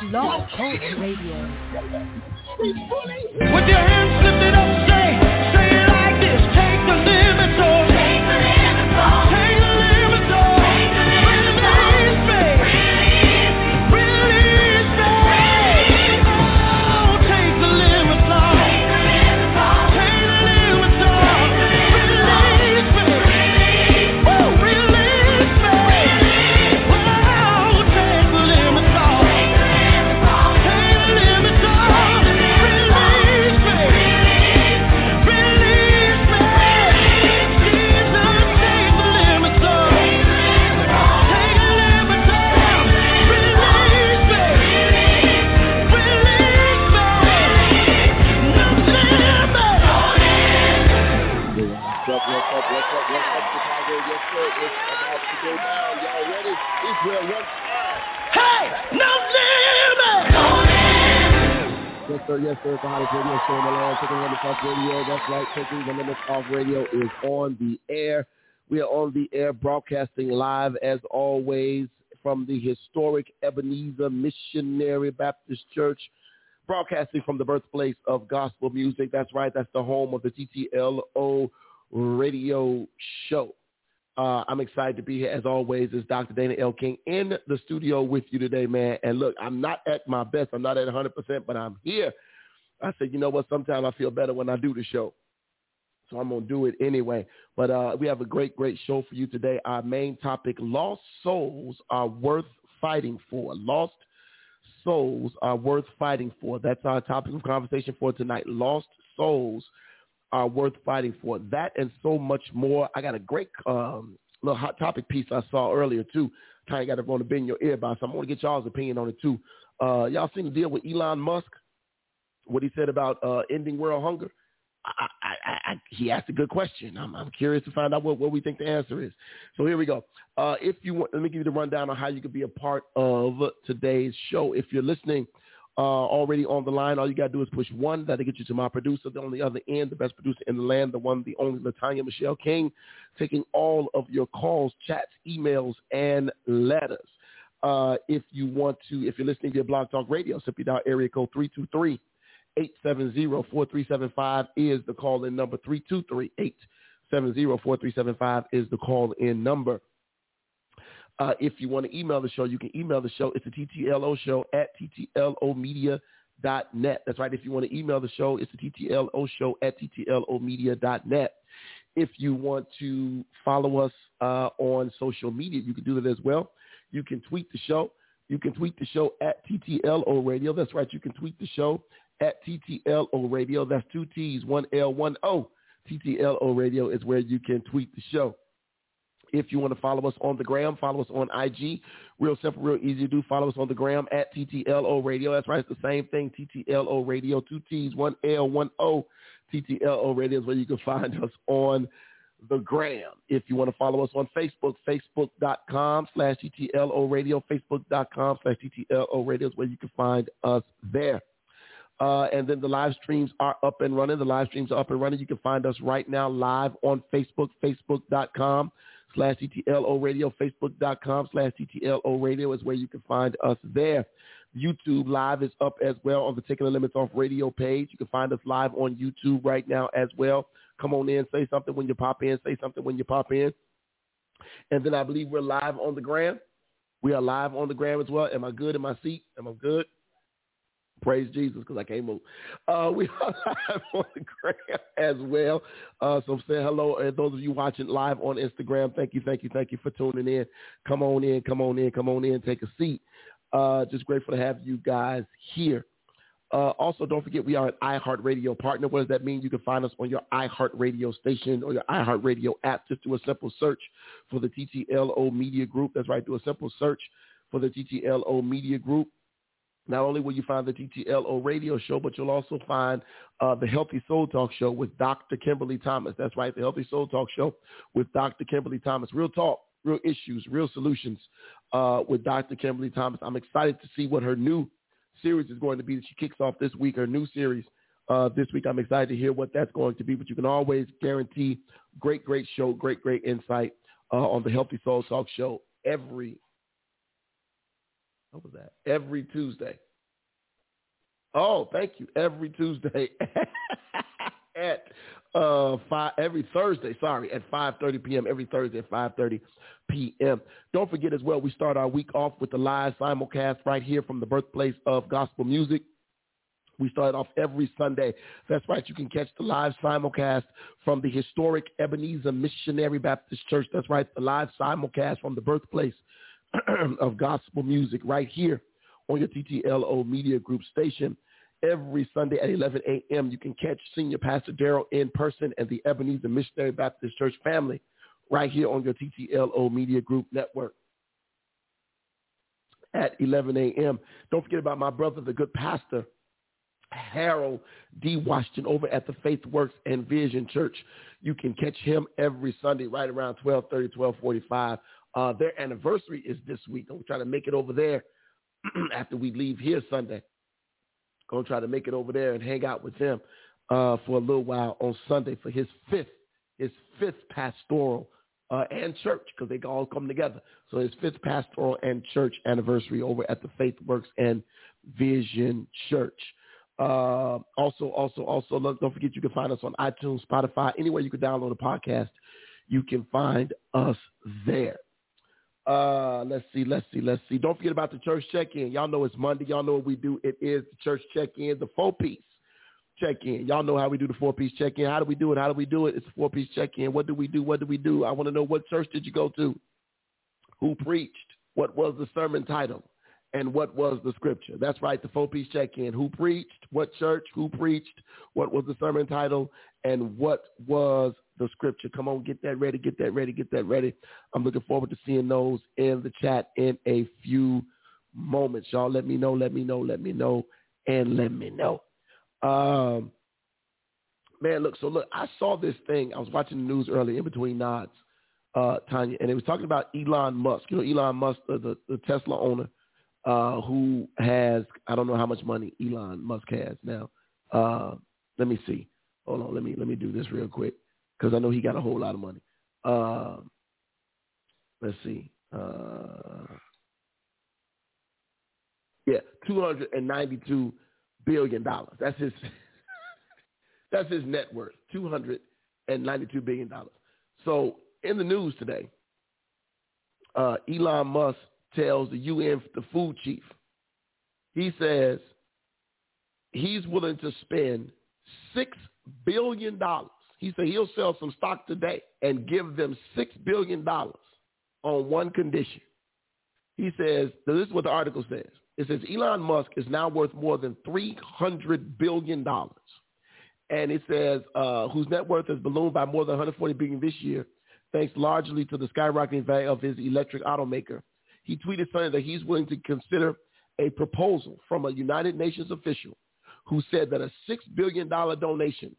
Blog Talk Radio. With your hands lifted up, say, Yes, sir, the hottest radio show in the land. Taking Limits Off Radio. That's right. Taking Limits Off Radio is on the air. We are on the air broadcasting live as always from the historic Ebenezer Missionary Baptist Church broadcasting from the birthplace of gospel music. That's right. That's the home of the TTLO radio show. Uh, I'm excited to be here as always. It's Dr. Dana L. King in the studio with you today, man. And look, I'm not at my best. I'm not at 100%, but I'm here. I said, you know what? Sometimes I feel better when I do the show. So I'm going to do it anyway. But uh, we have a great, great show for you today. Our main topic, lost souls are worth fighting for. Lost souls are worth fighting for. That's our topic of conversation for tonight. Lost souls are worth fighting for. That and so much more. I got a great um, little hot topic piece I saw earlier too. Kind of got everyone to bend your ear by. So I'm going to get y'all's opinion on it too. Uh, y'all seen the deal with Elon Musk? What he said about uh, ending world hunger? I, I, I, I, he asked a good question. I'm, I'm curious to find out what, what we think the answer is. So here we go. Uh, if you want, let me give you the rundown on how you can be a part of today's show. If you're listening uh, already on the line, all you got to do is push one. That'll get you to my producer. On the other end, the best producer in the land, the one, the only, Latanya Michelle King, taking all of your calls, chats, emails, and letters. Uh, if you want to, if you're listening via Blog Talk Radio, simply dial area code 323 870-4375 is the call-in number. 323-870-4375 is the call-in number. Uh, if you want to email the show, you can email the show. It's the TTLO show at TTLOmedia.net. That's right. If you want to email the show, it's the TTLO show at TTLOmedia.net. If you want to follow us uh, on social media, you can do that as well. You can tweet the show. You can tweet the show at TTLO Radio. That's right. You can tweet the show at TTLO Radio. That's two T's, one L, one O. TTLO Radio is where you can tweet the show. If you want to follow us on the gram, follow us on IG. Real simple, real easy to do. Follow us on the gram at TTLO Radio. That's right. It's the same thing. TTLO Radio. Two T's, one L, one O. TTLO Radio is where you can find us on the gram. If you want to follow us on Facebook, facebook.com slash TTLO Radio. Facebook.com slash TTLO Radio is where you can find us there. Uh, and then the live streams are up and running. The live streams are up and running. You can find us right now live on Facebook, facebook.com slash TTLO radio, facebook.com slash TTLO radio is where you can find us there. YouTube live is up as well on the Taking the Limits Off radio page. You can find us live on YouTube right now as well. Come on in, say something when you pop in, say something when you pop in. And then I believe we're live on the gram. We are live on the gram as well. Am I good in my seat? Am I good? Praise Jesus, because I can't move. Uh, we are live on the gram as well. Uh, so say hello, and those of you watching live on Instagram, thank you, thank you, thank you for tuning in. Come on in, come on in, come on in, take a seat. Uh, just grateful to have you guys here. Uh, also, don't forget we are an iHeartRadio partner. What does that mean? You can find us on your iHeartRadio station or your iHeartRadio app. Just do a simple search for the TTLO Media Group. That's right. Do a simple search for the TTLO Media Group. Not only will you find the TTLO radio show, but you'll also find uh, the Healthy Soul Talk show with Dr. Kimberly Thomas. That's right, the Healthy Soul Talk show with Dr. Kimberly Thomas. Real talk, real issues, real solutions uh, with Dr. Kimberly Thomas. I'm excited to see what her new series is going to be that she kicks off this week, her new series uh, this week. I'm excited to hear what that's going to be, but you can always guarantee great, great show, great, great insight uh, on the Healthy Soul Talk show every what was that? Every Tuesday. Oh, thank you. Every Tuesday at uh five every Thursday, sorry, at five thirty PM, every Thursday at five thirty PM. Don't forget as well, we start our week off with the live simulcast right here from the birthplace of gospel music. We start off every Sunday. That's right. You can catch the live simulcast from the historic Ebenezer Missionary Baptist Church. That's right. The live simulcast from the birthplace of gospel music right here on your TTLO Media Group station every Sunday at 11 a.m. You can catch Senior Pastor Daryl in person and the Ebenezer Missionary Baptist Church family right here on your TTLO Media Group network at 11 a.m. Don't forget about my brother, the good pastor, Harold D. Washington over at the Faith Works and Vision Church. You can catch him every Sunday right around 1230, 1245. Uh, their anniversary is this week. I'm trying to try to make it over there after we leave here Sunday. Gonna try to make it over there and hang out with them uh, for a little while on Sunday for his fifth, his fifth pastoral uh, and church because they all come together. So his fifth pastoral and church anniversary over at the Faith Works and Vision Church. Uh, also, also, also, don't forget you can find us on iTunes, Spotify, anywhere you can download a podcast. You can find us there. Uh, let's see, let's see, let's see. Don't forget about the church check-in. Y'all know it's Monday. Y'all know what we do. It is the church check-in, the four-piece check-in. Y'all know how we do the four-piece check-in. How do we do it? How do we do it? It's four-piece check-in. What do we do? What do we do? I want to know what church did you go to? Who preached? What was the sermon title? And what was the scripture? That's right, the four-piece check-in. Who preached? What church? Who preached? What was the sermon title? And what was the scripture. Come on, get that ready, get that ready, get that ready. I'm looking forward to seeing those in the chat in a few moments. Y'all let me know, let me know, let me know, and let me know. Um, man, look, so look, I saw this thing. I was watching the news earlier in between nods, uh, Tanya, and it was talking about Elon Musk. You know, Elon Musk, the, the, the Tesla owner, uh, who has, I don't know how much money Elon Musk has now. Uh, let me see. Hold on, let me let me do this real quick because I know he got a whole lot of money. Uh, let's see. Uh, yeah, two hundred and ninety-two billion dollars. That's his. that's his net worth. Two hundred and ninety-two billion dollars. So in the news today, uh, Elon Musk tells the UN, the food chief, he says he's willing to spend six billion dollars he said he'll sell some stock today and give them $6 billion on one condition. He says, this is what the article says. It says Elon Musk is now worth more than $300 billion. And it says, uh, whose net worth has ballooned by more than 140 billion this year, thanks largely to the skyrocketing value of his electric automaker. He tweeted saying that he's willing to consider a proposal from a United Nations official who said that a $6 billion donation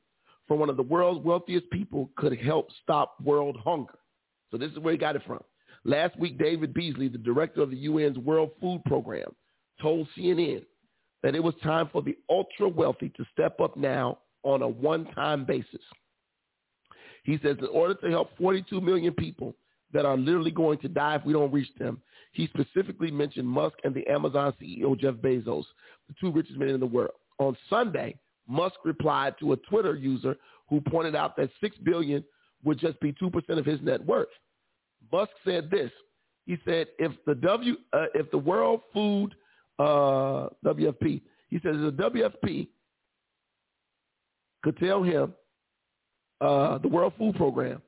from one of the world's wealthiest people could help stop world hunger. So this is where he got it from. Last week, David Beasley, the director of the UN's World Food Program, told CNN that it was time for the ultra wealthy to step up now on a one-time basis. He says in order to help 42 million people that are literally going to die if we don't reach them, he specifically mentioned Musk and the Amazon CEO Jeff Bezos, the two richest men in the world. On Sunday, Musk replied to a Twitter user who pointed out that six billion would just be two percent of his net worth. Musk said this. He said, if the W, uh, if the World Food uh, WFP, he says the WFP could tell him uh, the World Food Program.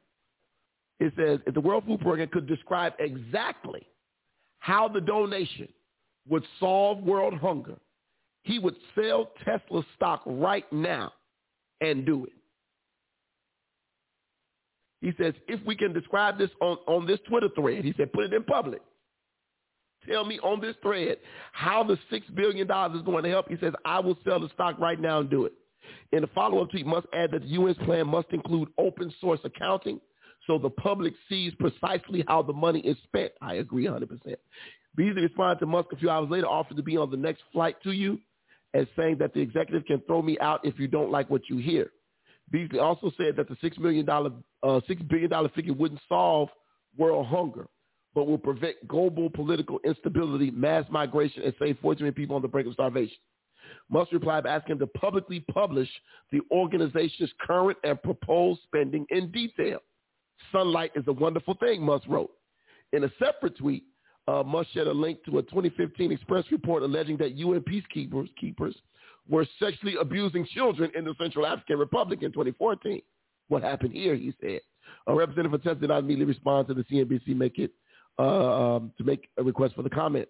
It says if the World Food Program could describe exactly how the donation would solve world hunger, he would sell Tesla stock right now and do it. He says, if we can describe this on, on this Twitter thread, he said, put it in public. Tell me on this thread how the $6 billion is going to help. He says, I will sell the stock right now and do it. In the follow-up tweet, Musk add that the UN's plan must include open source accounting so the public sees precisely how the money is spent. I agree 100%. Beasley responded to Musk a few hours later, offered to be on the next flight to you as saying that the executive can throw me out if you don't like what you hear. Beasley also said that the $6 million, uh, $6 billion figure wouldn't solve world hunger, but will prevent global political instability, mass migration, and save 40 million people on the brink of starvation. Musk replied by asking him to publicly publish the organization's current and proposed spending in detail. Sunlight is a wonderful thing, Musk wrote. In a separate tweet, uh, Musk shared a link to a 2015 Express report alleging that UN peacekeepers keepers were sexually abusing children in the Central African Republic in 2014. What happened here, he said. A representative for Tesla did not immediately respond to the CNBC make it uh, um, to make a request for the comment.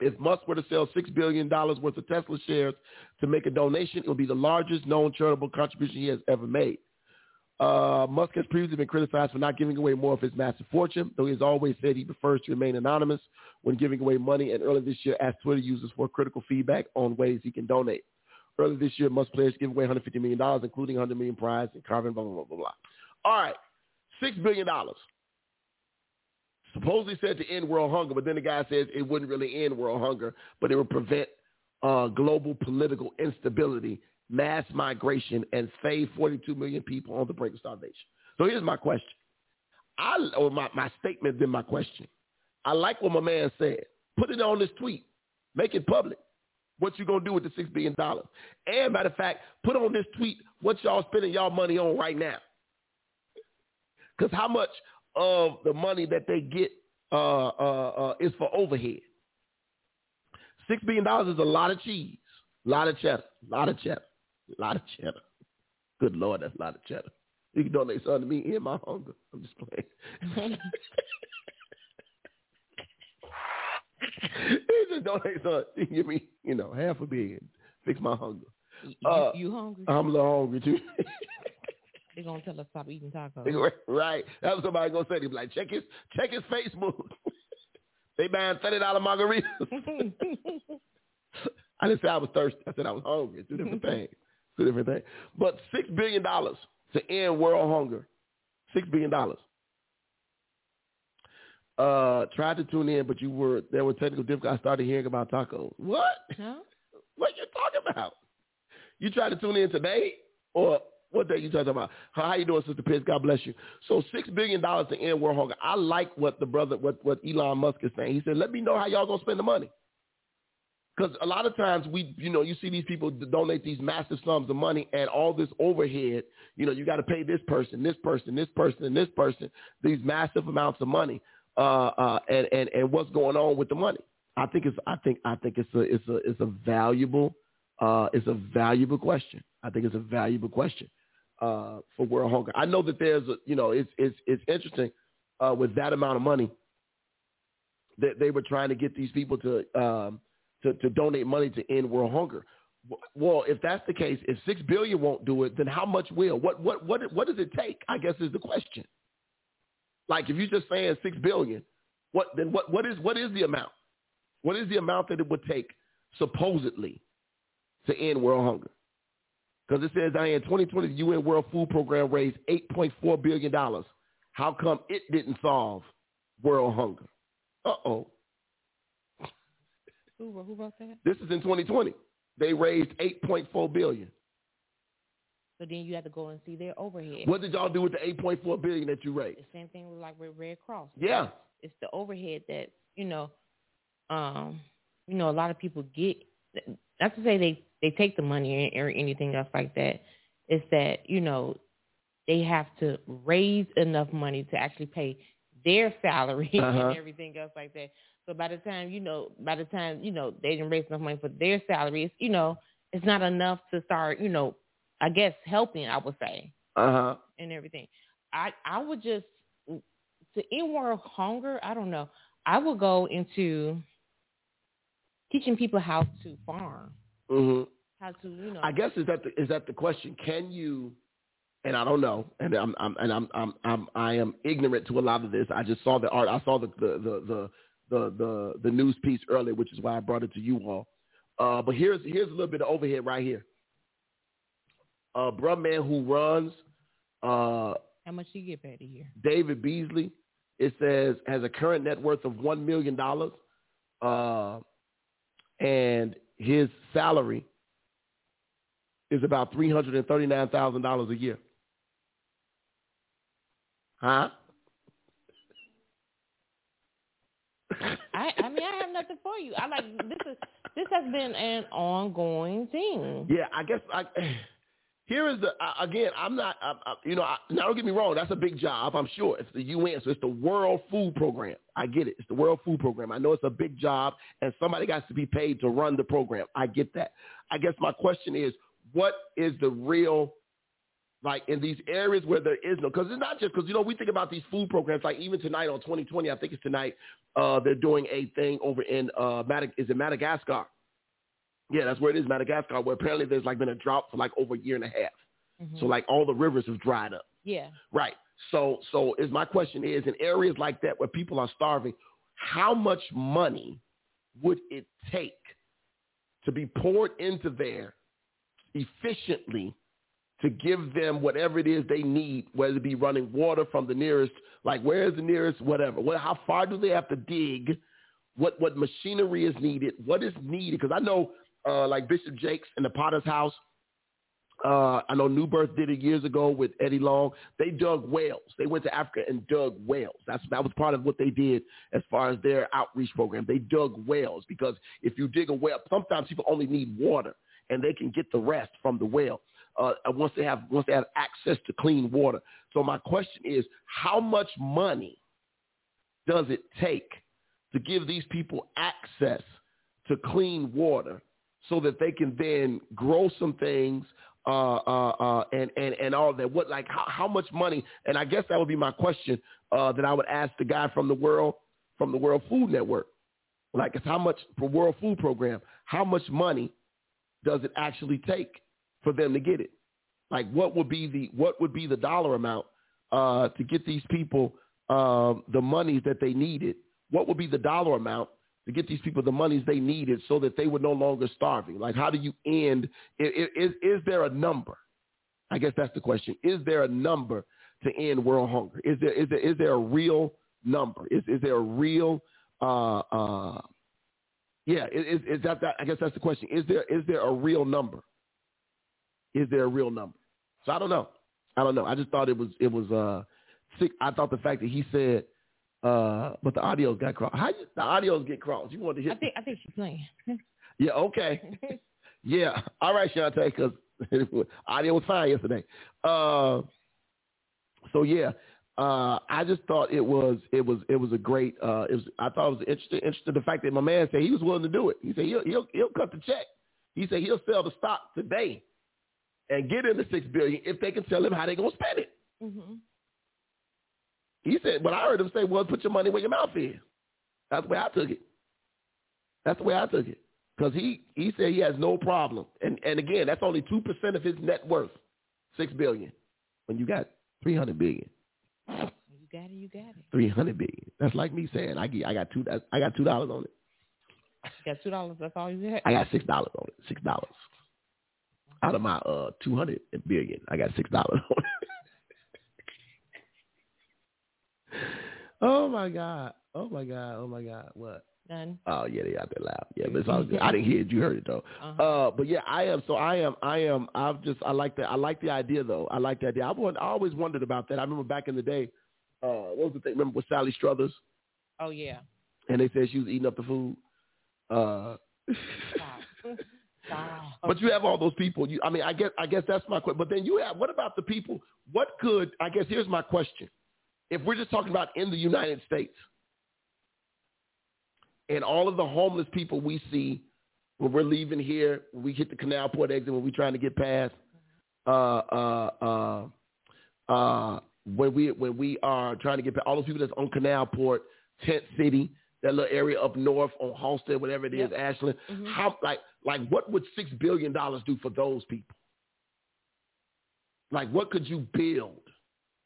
If Musk were to sell $6 billion worth of Tesla shares to make a donation, it would be the largest known charitable contribution he has ever made. Uh, Musk has previously been criticized for not giving away more of his massive fortune, though he has always said he prefers to remain anonymous when giving away money, and earlier this year asked Twitter users for critical feedback on ways he can donate. Earlier this year, Musk pledged to give away $150 million, including $100 million prize and carbon, blah, blah, blah, blah, blah. All right, $6 billion. Supposedly said to end world hunger, but then the guy says it wouldn't really end world hunger, but it would prevent uh, global political instability mass migration and save 42 million people on the brink of starvation. So here's my question. I or my, my statement, then my question. I like what my man said. Put it on this tweet. Make it public. What you gonna do with the six billion dollars? And matter of fact, put on this tweet what y'all spending y'all money on right now. Because how much of the money that they get uh, uh, uh, is for overhead? Six billion dollars is a lot of cheese, a lot of cheddar, a lot of cheddar. A lot of cheddar. Good Lord, that's a lot of cheddar. You can donate something to me in my hunger. I'm just playing. you just donate something. You give me, you know, half a billion. Fix my hunger. You, Uh, you hungry? I'm a little hungry too. They're gonna tell us stop eating tacos. right. That's what somebody gonna say. They be like, check his check his Facebook. they buying thirty dollar margaritas. I didn't say I was thirsty. I said I was hungry. Two different things. Two different things. But six billion dollars to end world hunger. Six billion dollars. Uh, tried to tune in, but you were there were technical difficulties. I started hearing about tacos. What? huh? What you talking about? You tried to tune in today, or what day you talking about? How, how you doing, Sister Pitts? God bless you. So six billion dollars to end world hunger. I like what the brother, what what Elon Musk is saying. He said, "Let me know how y'all gonna spend the money." Because a lot of times we, you know, you see these people donate these massive sums of money and all this overhead. You know, you got to pay this person, this person, this person, and this person these massive amounts of money. Uh, uh, and and and what's going on with the money? I think it's I think I think it's a it's a it's a valuable uh, it's a valuable question. I think it's a valuable question uh, for world hunger. I know that there's a you know it's it's it's interesting uh, with that amount of money that they were trying to get these people to um, to, to donate money to end world hunger. Well, if that's the case, if six billion won't do it, then how much will? What what what what does it take? I guess is the question. Like if you're just saying six billion, what then what what is what is the amount? What is the amount that it would take supposedly to end world hunger? Because it says in 2020, the UN World Food Program raised 8.4 billion dollars. How come it didn't solve world hunger? Uh oh. Who, who wrote that? This is in 2020. They raised 8.4 billion. So then you have to go and see their overhead. What did y'all do with the 8.4 billion that you raised? The same thing with like with Red Cross. Yeah. It's the overhead that you know, um, you know, a lot of people get. Not to say they they take the money or anything else like that. It's that you know they have to raise enough money to actually pay their salary Uh-huh. and everything else like that. So by the time you know, by the time you know they didn't raise enough money for their salaries, you know, it's not enough to start, you know, I guess helping. I would say Uh huh. and everything. I I would just to end world hunger. I don't know. I would go into teaching people how to farm, hmm how to you know. I guess is that the, is that the question? Can you? And I don't know, and I'm, I'm and I'm, I'm I'm I am ignorant to a lot of this. I just saw the art. I saw the the the the the, the, the news piece earlier, which is why I brought it to you all. Uh, but here's here's a little bit of overhead right here. Uh, bruh man who runs uh, how much do you get paid a year? David Beasley, it says has a current net worth of one million dollars, uh, and his salary is about three hundred and thirty nine thousand dollars a year. Huh? I I mean I have nothing for you. I like this is this has been an ongoing thing. Yeah, I guess I. Here is the I, again. I'm not. I, I, you know, I, now don't get me wrong. That's a big job. I'm sure it's the UN, so it's the World Food Program. I get it. It's the World Food Program. I know it's a big job, and somebody got to be paid to run the program. I get that. I guess my question is, what is the real like in these areas where there is no, because it's not just because you know we think about these food programs. Like even tonight on 2020, I think it's tonight. Uh, they're doing a thing over in uh, Madag- is it Madagascar? Yeah, that's where it is, Madagascar, where apparently there's like been a drought for like over a year and a half. Mhm. So like all the rivers have dried up. yeah, Right. So so is my question is in areas like that where people are starving, how much money would it take to be poured into there efficiently to give them whatever it is they need, whether it be running water from the nearest, like where is the nearest whatever. What, how far do they have to dig? What what machinery is needed? What is needed? Because I know uh, like Bishop Jakes in the Potter's House, uh, I know New Birth did it years ago with Eddie Long. They dug wells. They went to Africa and dug wells. That's that was part of what they did as far as their outreach program. They dug wells because if you dig a well, sometimes people only need water and they can get the rest from the well. Uh, once they have once they have access to clean water. So my question is, how much money does it take to give these people access to clean water so that they can then grow some things uh, uh, uh, and, and, and all that. What like how, how much money? And I guess that would be my question uh, that I would ask the guy from the world from the World Food Network. Like, it's how much for World Food Program? How much money does it actually take for them to get it? Like, what would be the what would be the dollar amount uh, to get these people um, the monies that they needed? What would be the dollar amount to get these people the monies they needed so that they were no longer starving? Like, how do you end? Is, is there a number? I guess that's the question. Is there a number to end world hunger? Is there is there is there a real number? Is is there a real uh uh yeah, is, is that, that I guess that's the question. Is there is there a real number? Is there a real number? So I don't know. I don't know. I just thought it was it was uh sick. I thought the fact that he said uh but the audios got crossed. How you, the audios get crossed? You want to I hit think I think she's playing. Yeah, okay. Yeah. All right, Shantae, because audio was fine yesterday. Uh, so yeah, uh, I just thought it was it was it was a great. Uh, it was I thought it was interesting. Interesting the fact that my man said he was willing to do it. He said he'll he'll he'll cut the check. He said he'll sell the stock today and get in the six billion if they can tell him how they're gonna spend it. hmm He said, but I heard him say, "Well, put your money where your mouth is." That's the way I took it. That's the way I took it. Because he, he said he has no problem. And and again, that's only two percent of his net worth, six billion. When you got three hundred billion, You got it. You got it. three hundred billion. That's like me saying I get I got two I got two dollars on it. You got two dollars. That's all you got. I got six dollars on it. Six dollars out of my uh two hundred billion. I got six dollars on it. oh my god! Oh my god! Oh my god! What? None. Oh yeah, they out there loud. Yeah, but it's all good. I didn't hear it. You heard it though. Uh-huh. Uh, but yeah, I am. So I am. I am. I've just. I like that. I like the idea though. I like that idea. I, want, I always wondered about that. I remember back in the day. Uh, what was the thing? Remember with Sally Struthers? oh yeah. And they said she was eating up the food. Uh. But you have all those people. You, I mean, I guess. I guess that's my question. But then you have. What about the people? What could? I guess here's my question. If we're just talking about in the United States, and all of the homeless people we see when we're leaving here, when we hit the Canalport exit, when we're trying to get past, uh, uh, uh, uh, when we when we are trying to get past all those people that's on Canalport, Tent City, that little area up north on Halsted, whatever it is, Yep. Ashland. Mhm. How like like what would six billion dollars do for those people? Like what could you build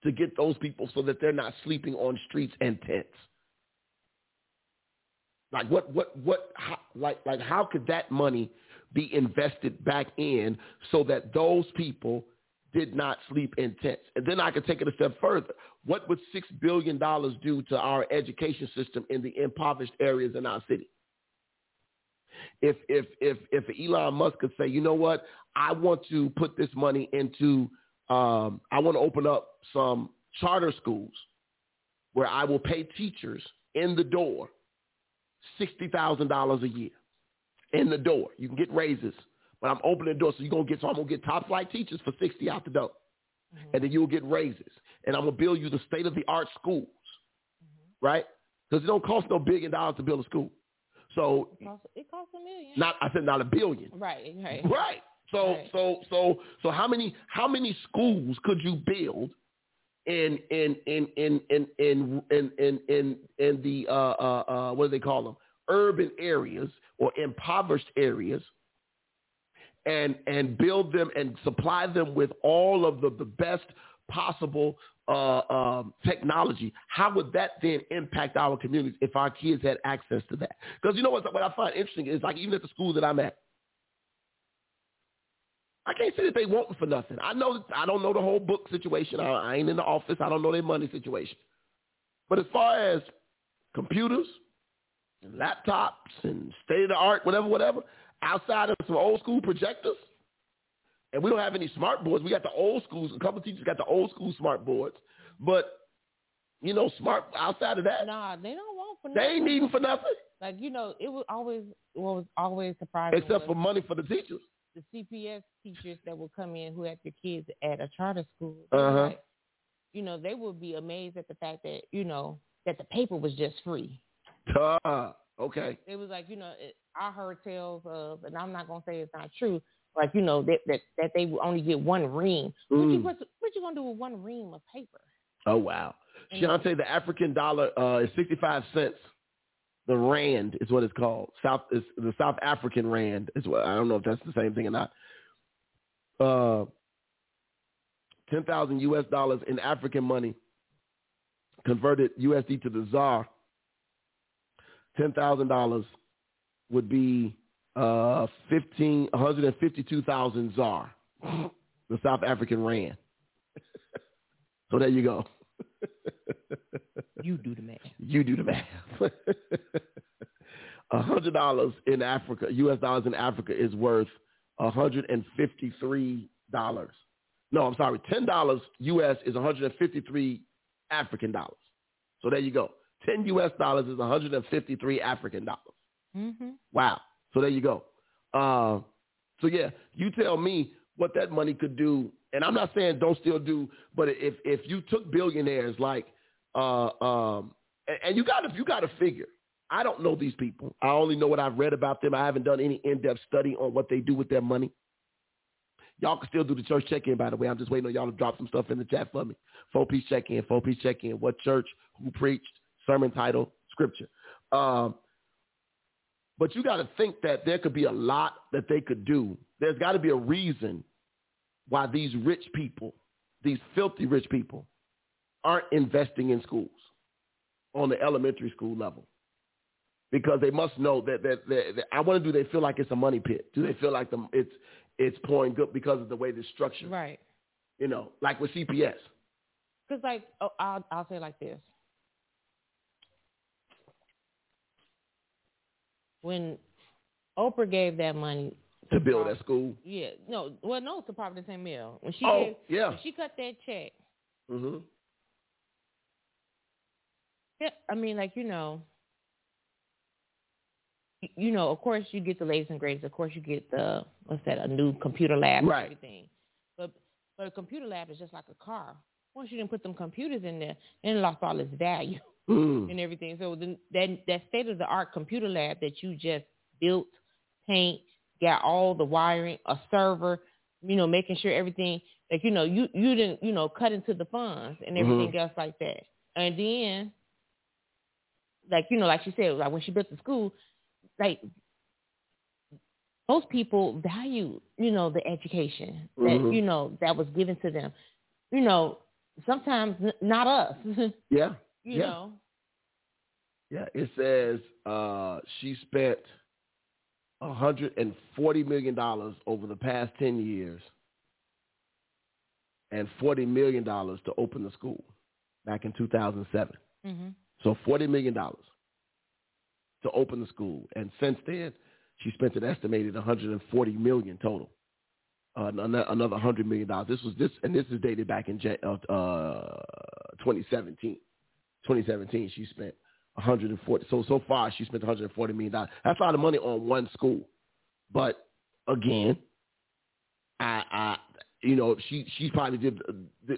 to get those people so that they're not sleeping on streets and tents? Like what what what how, like like how could that money be invested back in so that those people did not sleep in tents? And then I could take it a step further. What would six billion dollars do to our education system in the impoverished areas in our city? If if if if Elon Musk could say, you know what, I want to put this money into, um, I want to open up some charter schools where I will pay teachers in the door sixty thousand dollars a year, in the door. You can get raises, but I'm opening the door, so you're gonna get so I'm gonna get top flight teachers for sixty out the door, and then you'll get raises, and I'm gonna build you the state of the art schools, right? Because it don't cost no billion dollars to build a school. So It costs, it costs a million. not I said not a billion. right, right. Right. So Right. so so so how many how many schools could you build in in in in in in in in in, in the uh, uh uh what do they call them urban areas or impoverished areas and and build them and supply them with all of the, the best possible uh, um, technology, how would that then impact our communities if our kids had access to that? Because you know what, what I find interesting is like even at the school that I'm at, I can't say that they want for nothing. I know I don't know the whole book situation. I, I ain't in the office. I don't know their money situation. But as far as computers, and laptops, and state of the art, whatever, whatever, outside of some old school projectors, and we don't have any smart boards. We got the old schools. A couple of teachers got the old school smart boards, but you know, smart outside of that, Nah, they don't want for nothing. they ain't needing for nothing Like you know, it was always what was always surprising except for money for the teachers. the CPS teachers that would come in who had their kids at a charter school. Uh-huh. like, you know, they would be amazed at the fact that you know that the paper was just free. Duh. Okay. It was like you know, it, I heard tales of, and I'm not gonna say it's not true. Like you know that that, that they would only get one ream. What you Mm. what, what you gonna do with one ream of paper? Oh wow. And- Shante, the African dollar uh, is sixty five cents. The rand is what it's called. South is the South African rand is what I don't know if that's the same thing or not. Uh, ten thousand U.S. dollars in African money converted USD to the ZAR. Ten thousand dollars would be uh, fifteen one hundred and fifty two thousand ZAR, the South African rand. so there you go. You do the math. You do the math. A hundred dollars in Africa, U.S. dollars in Africa is worth a hundred and fifty-three dollars. No, I'm sorry, ten dollars U.S. is one hundred and fifty-three African dollars. So there you go. Ten U.S. dollars is one hundred and fifty-three African dollars. Mm-hmm. Wow. So there you go. Uh, so yeah, you tell me what that money could do. And I'm not saying don't still do, but if if you took billionaires like, uh, um, and, and you got to you got to figure. I don't know these people. I only know what I've read about them. I haven't done any in-depth study on what they do with their money. Y'all can still do the church check-in, by the way. I'm just waiting on y'all to drop some stuff in the chat for me. Four-piece check-in, four-piece check-in. What church, who preached, sermon title, scripture. Um, but you got to think that there could be a lot that they could do. There's got to be a reason why these rich people, these filthy rich people, aren't investing in schools on the elementary school level. Because they must know that, that, that, that I want to do they feel like it's a money pit? Do they feel like the, it's it's pouring good because of the way it's structured? Right. You know, like with CPS. Because like oh, I'll I'll say it like this. When Oprah gave that money To build that school. yeah, no, well, no, to Providence St. Mel. When she Oh, gave, yeah. when she cut that check, hmm yeah, I mean, like you know, you know, of course you get the latest and greatest. Of course you get the what's that? A new computer lab Right. and everything. But but a computer lab is just like a car. Once you didn't put them computers in there, then it lost all its value. Mm. and everything. So then that that state of the art computer lab that you just built, paint, got all the wiring, a server, you know, making sure everything like you know you you didn't you know cut into the funds and everything else like that. And then, like you know, like she said, like when she built the school, like most people value you know the education that Mhm. you know that was given to them. You know, sometimes n- not us. Yeah. You Yeah. know. Yeah, it says uh, she spent hundred and forty million dollars over the past ten years, and forty million dollars to open the school back in two thousand seven. hmm So forty million dollars to open the school, and since then she spent an estimated one hundred and forty million total. Uh, another hundred million dollars. This was this, and this is dated back in uh, uh, 2017. 2017, she spent 140. So so far, she spent 140 million dollars. That's a lot of money on one school. But again, I, I you know, she she probably did.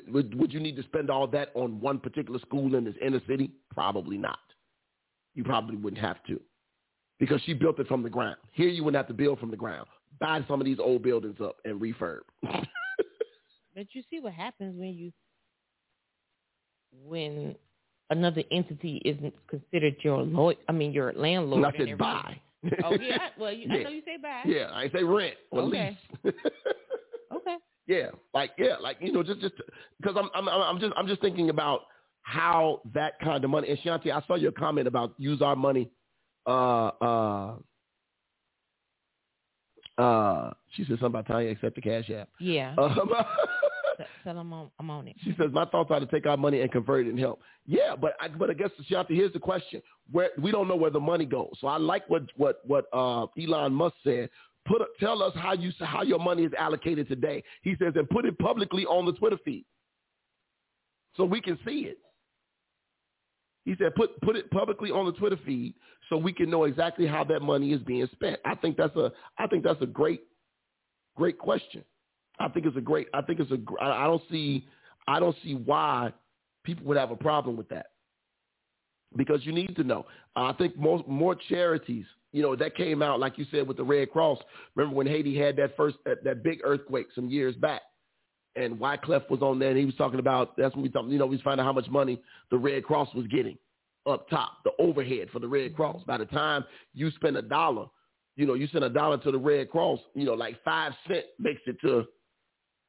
Would, would you need to spend all that on one particular school in this inner city? Probably not. You probably wouldn't have to, because she built it from the ground. Here, you wouldn't have to build from the ground. Buy some of these old buildings up and refurb. But you see what happens when you when another entity isn't considered your law. I mean, your landlord. And I said buy. Oh yeah. Well, you, I know you say buy. Yeah, I say rent or Okay. lease. Okay. yeah, like yeah, like you know, just just because I'm I'm I'm just I'm just thinking about how that kind of money. And Shanti, I saw your comment about use our money. Uh, uh, uh, she said something about Tanya accept the cash app. Yeah. Um, Tell them I'm, I'm on it. she says my thoughts are to take our money and convert it and help. Yeah, but I, but I guess Shanti, here's the question: where we don't know where the money goes. So I like what what what uh, Elon Musk said. Put a, tell us how you how your money is allocated today. He says and put it publicly on the Twitter feed, so we can see it. He said put put it publicly on the Twitter feed so we can know exactly how that money is being spent. I think that's a I think that's a great great question. I think it's a great. I think it's a. I don't see. I don't see why people would have a problem with that. Because you need to know. I think more more charities. You know that came out like you said with the Red Cross. Remember when Haiti had that first that, that big earthquake some years back, and Wyclef was on there and he was talking about. That's when we talked. You know, we was finding out how much money the Red Cross was getting up top, the overhead for the Red Cross. By the time you spend a dollar, you know, you send a dollar to the Red Cross. You know, like five cent makes it to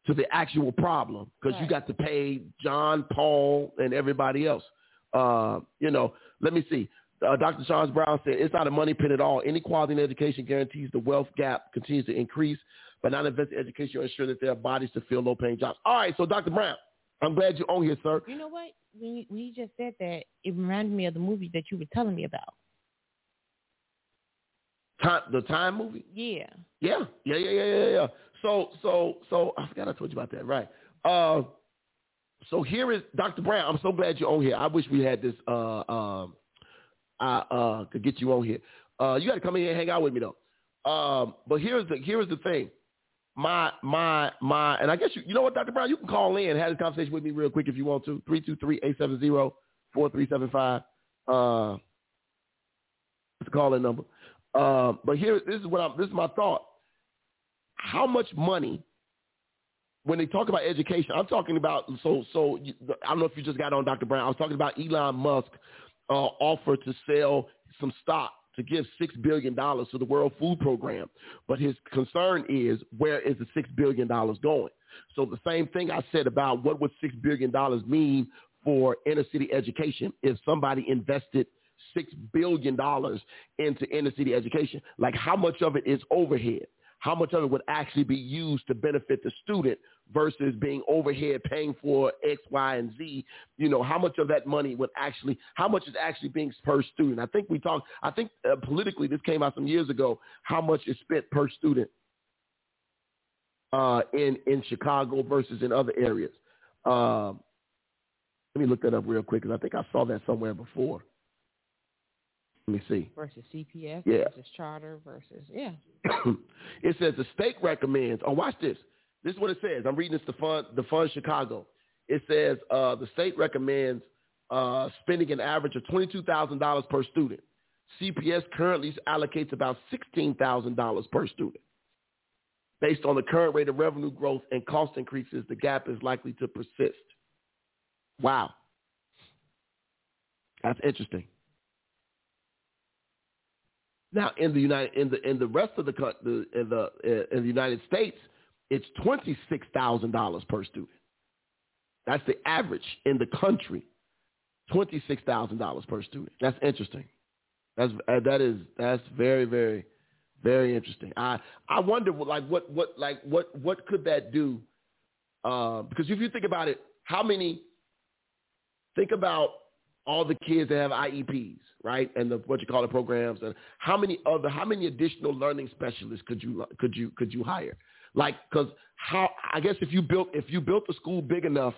to the actual problem because you got to pay John, Paul, and everybody else. Uh, you know, let me see. Uh, Dr. Charles Brown said, it's not a money pit at all. Inequality in education guarantees the wealth gap continues to increase, but not invest in education or ensure that there are bodies to fill low-paying jobs. All right, so Dr. Brown, I'm glad you're on here, sir. You know what? When you, when you just said that, it reminded me of the movie that you were telling me about. Time, the Time movie? Yeah. Yeah, yeah, yeah, yeah, yeah, yeah. So, so, so I forgot I told you about that, right? Uh, so here is Dr. Brown. I'm so glad you're on here. I wish we had this. Uh, um, I uh, could get you on here. Uh, you got to come in here and hang out with me though. Um, but here's the here's the thing. My my my, and I guess you you know what, Dr. Brown, you can call in and have this conversation with me real quick if you want to. Three two three eight seven zero four three seven five. Uh, it's the call in number. Uh, but here, this is what I'm. This is my thought. How much money? When they talk about education, I'm talking about. So, so I don't know if you just got on Dr. Brown. I was talking about Elon Musk uh, offer to sell some stock to give six billion dollars to the World Food Program, but his concern is where is the six billion dollars going? So the same thing I said about what would six billion dollars mean for inner city education if somebody invested six billion dollars into inner city education. Like how much of it is overhead? How much of it would actually be used to benefit the student versus being overhead paying for X, Y, and Z? You know, how much of that money would actually, how much is actually being per student? I think we talked, I think uh, politically this came out some years ago, how much is spent per student uh, in, in Chicago versus in other areas. Um, let me look that up real quick because I think I saw that somewhere before. Let me see. Versus CPS Yeah. versus charter versus yeah. it says the state recommends. Oh, watch this. This is what it says. I'm reading this to fund the fund Chicago. It says uh, the state recommends uh, spending an average of twenty two thousand dollars per student. CPS currently allocates about sixteen thousand dollars per student. Based on the current rate of revenue growth and cost increases, the gap is likely to persist. Wow, that's interesting. Now, in the United, in the in the rest of the in the in the United States, it's twenty six thousand dollars per student. That's the average in the country, twenty six thousand dollars per student. That's interesting. That's uh, that is that's very very very interesting. I I wonder what, like what what like what what could that do? Uh, because if you think about it, how many? Think about all the kids that have IEPs, right, and the what you call the programs, and how many other, how many additional learning specialists could you could you could you hire? Like, because how I guess if you built if you built a school big enough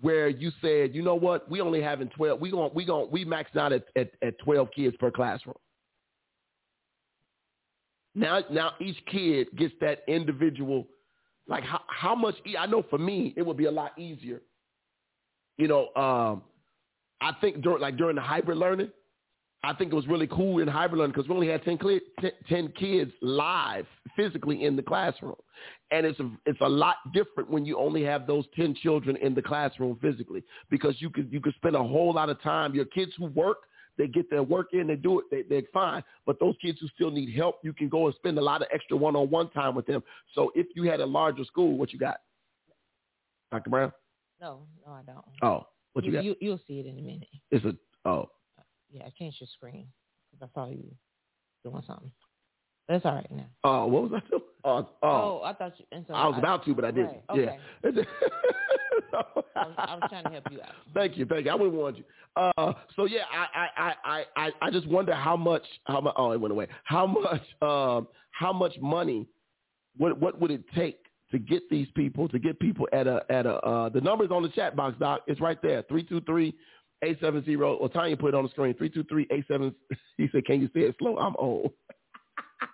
where you said, you know what, we only having twelve, we going we going we maxed out at, at at twelve kids per classroom. Now, now each kid gets that individual. Like how how much? I know for me, it would be a lot easier. You know, um, I think during like during the hybrid learning, I think it was really cool in hybrid learning because we only had 10, cli- 10, 10 kids live physically in the classroom. And it's a, it's a lot different when you only have those 10 children in the classroom physically because you could, you could spend a whole lot of time. Your kids who work, they get their work in, they do it, they, they're fine. But those kids who still need help, you can go and spend a lot of extra one-on-one time with them. So if you had a larger school, what you got? Dr. Brown? No, no, I don't. Oh, what you, you, got? you you'll see it in a minute. it's a, oh, Yeah, I changed your screen because I saw you doing something. It's all right now. oh, what was I doing? Oh, oh. Oh, I thought you. So I was about to, but I didn't. Right, Yeah. I was, I was trying to help you out. Thank you, thank you. I wouldn't want you. Uh, so yeah, I, I, I, I, I just wonder how much, how much. Oh, it went away. How much, um, how much money, what, what would it take to get these people, to get people at a, at a, uh, the numbers on the chat box, Doc. It's right there, Three two three eight seven zero. or Tanya put it on the screen, 323-87. He said, can you say it slow? I'm old.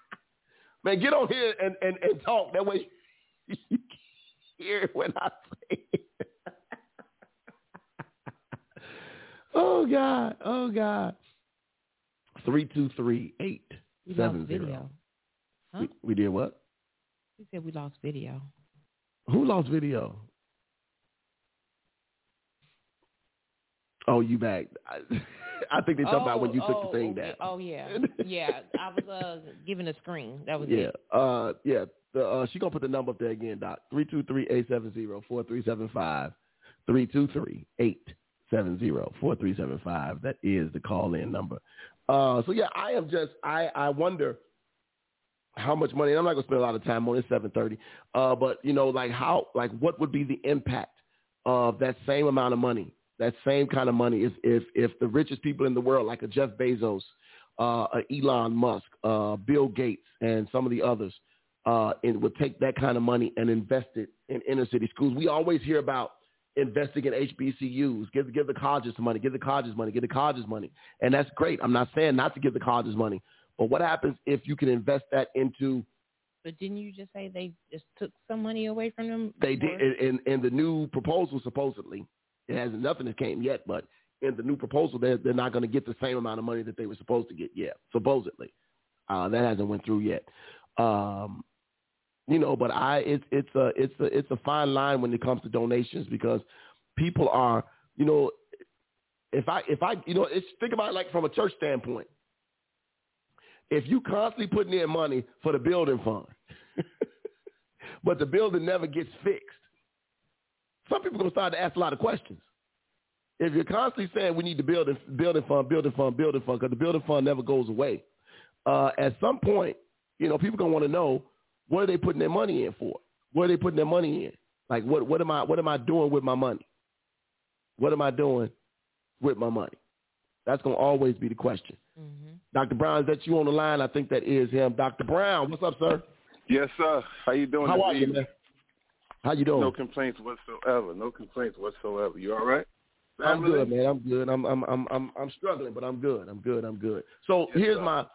Man, get on here and, and, and talk. That way you can hear when I say it. oh, God. Oh, God. 323-870. We lost video. Huh? We, we did what? You said we lost video. Who lost video? Oh, you back. I, I think they talking about when you took oh, the thing okay. down. Oh yeah, yeah. I was uh giving a screen. That was Yeah, it. uh, yeah. The, uh, she gonna put the number up there again, Doc. Three two three eight seven zero four three seven five. Three two three eight seven zero four three seven five. That is the call in number. Uh, so yeah, I am just I I wonder how much money. And I'm not gonna spend a lot of time on it. Seven thirty. Uh, but you know, like how like what would be the impact of that same amount of money? That same kind of money if if if the richest people in the world, like a Jeff Bezos, uh, a Elon Musk, uh, Bill Gates, and some of the others, uh, and would take that kind of money and invest it in inner city schools. We always hear about investing in HBCUs, give give the colleges money, give the colleges money, give the colleges money, and that's great. I'm not saying not to give the colleges money, but what happens if you can invest that into But didn't you just say they just took some money away from them? they before? did and, and the new proposal supposedly it hasn't nothing that came yet, but in the new proposal they're they're not going to get the same amount of money that they were supposed to get yet, supposedly. Uh, that hasn't went through yet. Um, you know, but I it's it's a it's a it's a fine line when it comes to donations because people are you know if I if I you know it's think about it like from a church standpoint. If you constantly putting in money for the building fund, but the building never gets fixed, some people are gonna start to ask a lot of questions. If you're constantly saying we need to build a building fund, building fund, building fund, because the building fund never goes away, uh, at some point, you know, people gonna want to know what are they putting their money in for? What are they putting their money in? Like what what am I what am I doing with my money? What am I doing with my money? That's gonna always be the question. Mhm. Dr. Brown, is that you on the line? I think that is him. Dr. Brown, what's up, sir? Yes, sir. How you doing? How are you, man? How you doing? No complaints whatsoever. No complaints whatsoever. You all right? I'm good, man. I'm good. I'm I'm I'm I'm I'm struggling, but I'm good. I'm good. I'm good. So Yes, here's sir. my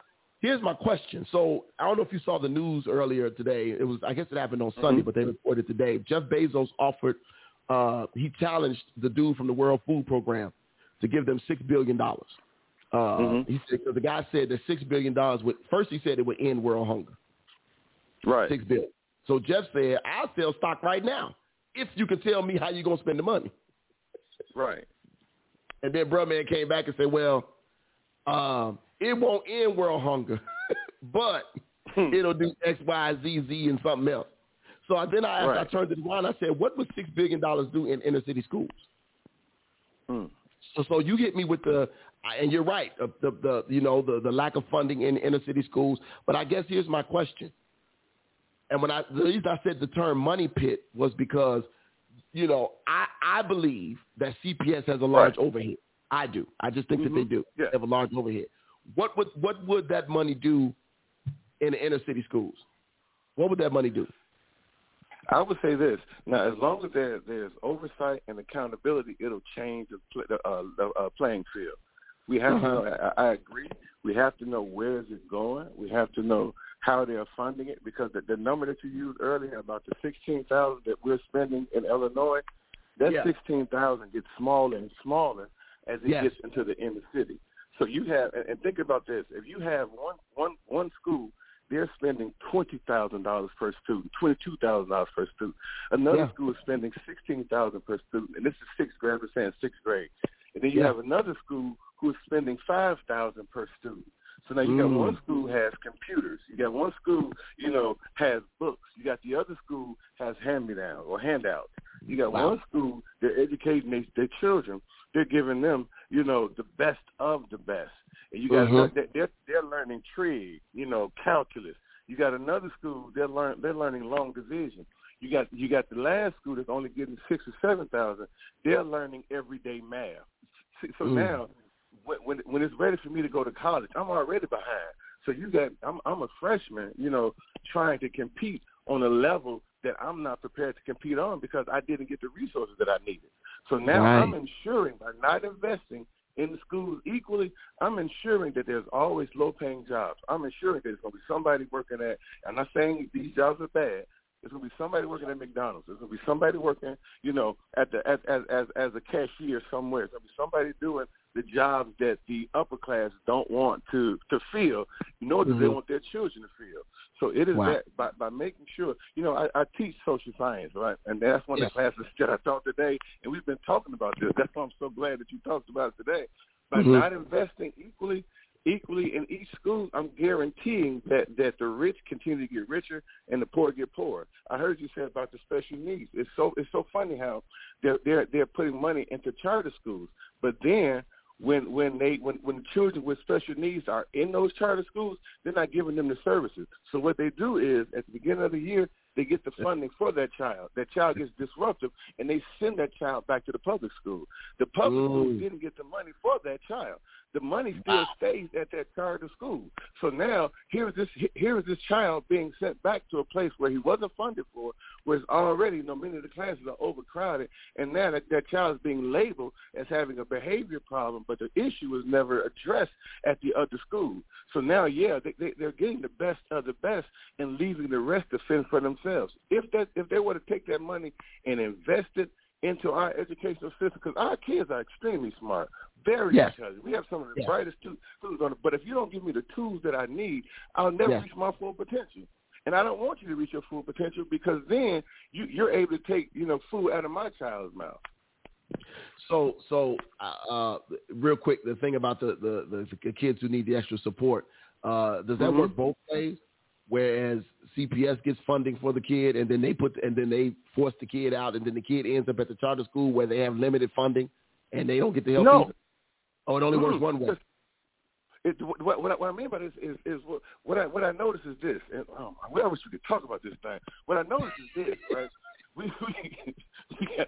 here's my question. So I don't know if you saw the news earlier today. It was I guess it happened on Sunday, Mhm. but they reported today. Jeff Bezos offered uh he challenged the dude from the World Food Program to give them six billion dollars. Uh, Mhm. He said 'cause the guy said that six billion dollars would first he said it would end world hunger. Right. Six billion. So Jeff said, I'll sell stock right now if you can tell me how you're gonna spend the money. Right. And then Brother Man came back and said, well, um, it won't end world hunger, but Hmm. it'll do X, Y, Z, Z, and something else. So I, then I, asked, I Right. turned it around. I said, what would $6 billion do in inner city schools? Hmm. So, so you hit me with the, and you're right, the, the, the you know, the, the lack of funding in inner city schools. But I guess here's my question. And when I, the reason I said the term money pit was because, you know, I, I believe that CPS has a large Right. overhead. I do. I just think that they Mhm. do. Yeah. They have a large overhead. What would, what would that money do in the inner city schools? What would that money do? I would say this. Now, as long as there, there's oversight and accountability, it'll change the, the, uh, the uh, playing field. We have to Uh-huh. know. I, I agree. We have to know where is it going. We have to know how they're funding it because the, the number that you used earlier about the sixteen thousand that we're spending in Illinois, that Yeah. sixteen thousand gets smaller and smaller as it Yes. gets into the inner city. So you have, and, and think about this: if you have one one one school, they're spending twenty thousand dollars per student, twenty two thousand dollars per student. Another Yeah. school is spending sixteen thousand per student, and this is sixth grade. We're saying sixth grade, and then you Yeah. have another school who's spending five thousand per student. So now you got Mm. one school has computers. You got one school, you know, has books. You got the other school has hand me down or handouts. You got Wow. one school they're educating their, their children. They're giving them, you know, the best of the best. And you got Mhm. another, they're they're learning trig, you know, calculus. You got another school they're learn they're learning long division. You got you got the last school that's only getting six or seven thousand. They're learning everyday math. So Mm. now when, when it's ready for me to go to college, I'm already behind. So you got I'm I'm a freshman, you know, trying to compete on a level that I'm not prepared to compete on because I didn't get the resources that I needed. So now Right. I'm ensuring by not investing in the schools equally, I'm ensuring that there's always low paying jobs. I'm ensuring that there's gonna be somebody working at I'm not saying these jobs are bad. There's gonna be somebody working at McDonald's. There's gonna be somebody working, you know, at the as as as, as a cashier somewhere. There's gonna be somebody doing the jobs that the upper class don't want to to feel, nor do they Mhm. want their children to feel. So it is Wow. that by by making sure, you know, I, I teach social science, right, and that's one Yes. of the classes that I taught today, and we've been talking about this. That's why I'm so glad that you talked about it today. By Mhm. not investing equally equally in each school, I'm guaranteeing that that the rich continue to get richer and the poor get poorer. I heard you say about the special needs. It's so it's so funny how they're they're they're putting money into charter schools, but then when when they when when children with special needs are in those charter schools, they're not giving them the services. So what they do is at the beginning of the year they get the funding for that child. That child gets disruptive, and they send that child back to the public school. The public school Mm. didn't get the money for that child. The money still stays at that charter school. So now here's this here is this child being sent back to a place where he wasn't funded for, where it's already you know many of the classes are overcrowded, and now that, that child is being labeled as having a behavior problem, but the issue was never addressed at the other school. So now, yeah, they, they, they're getting the best of the best and leaving the rest to fend for themselves. If that if they were to take that money and invest it into our educational system, because our kids are extremely smart, very Yes. intelligent. We have some of the Yes. brightest stu- students on it. But if you don't give me the tools that I need, I'll never Yes. reach my full potential. And I don't want you to reach your full potential because then you, you're able to take you know food out of my child's mouth. So, so uh, uh, real quick, the thing about the, the, the kids who need the extra support, uh, does that Mhm. work both ways? Whereas CPS gets funding for the kid, and then they put, and then they force the kid out, and then the kid ends up at the charter school where they have limited funding, and they don't get the help. No. either? Oh, it only works Mm, one way. It, what, what, I, what I mean by this is, is what, what I what I notice is this. And, um, I wish we could talk about this thing. What I notice is this, right? We, we, we got,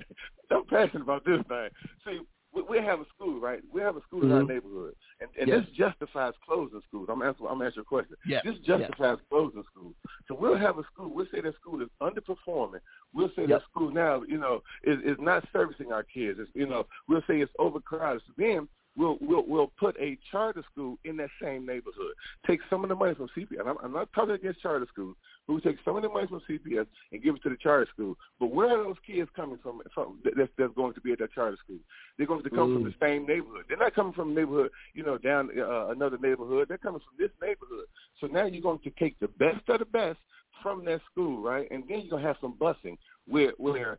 I'm passionate about this thing. See, we, we have a school, right? We have a school in our Mhm. neighborhood, and, and Yes. this justifies closing schools. I'm asking, I'm asking your question. Yeah. This justifies closing schools. So we'll have a school. We'll say that school is underperforming. We'll say Yep. that school now, you know, is is not servicing our kids. It's, you know, we'll say it's overcrowded. So then we'll we'll we'll put a charter school in that same neighborhood. Take some of the money from CPS. I'm, I'm not talking against charter schools. We'll take some of the money from CPS and give it to the charter school. But where are those kids coming from? from that's, that's going to be at that charter school. They're going to come from Mm. the same neighborhood. They're not coming from a neighborhood, you know, down uh, another neighborhood. They're coming from this neighborhood. So now you're going to take the best of the best from that school, right? And then you're going to have some busing where where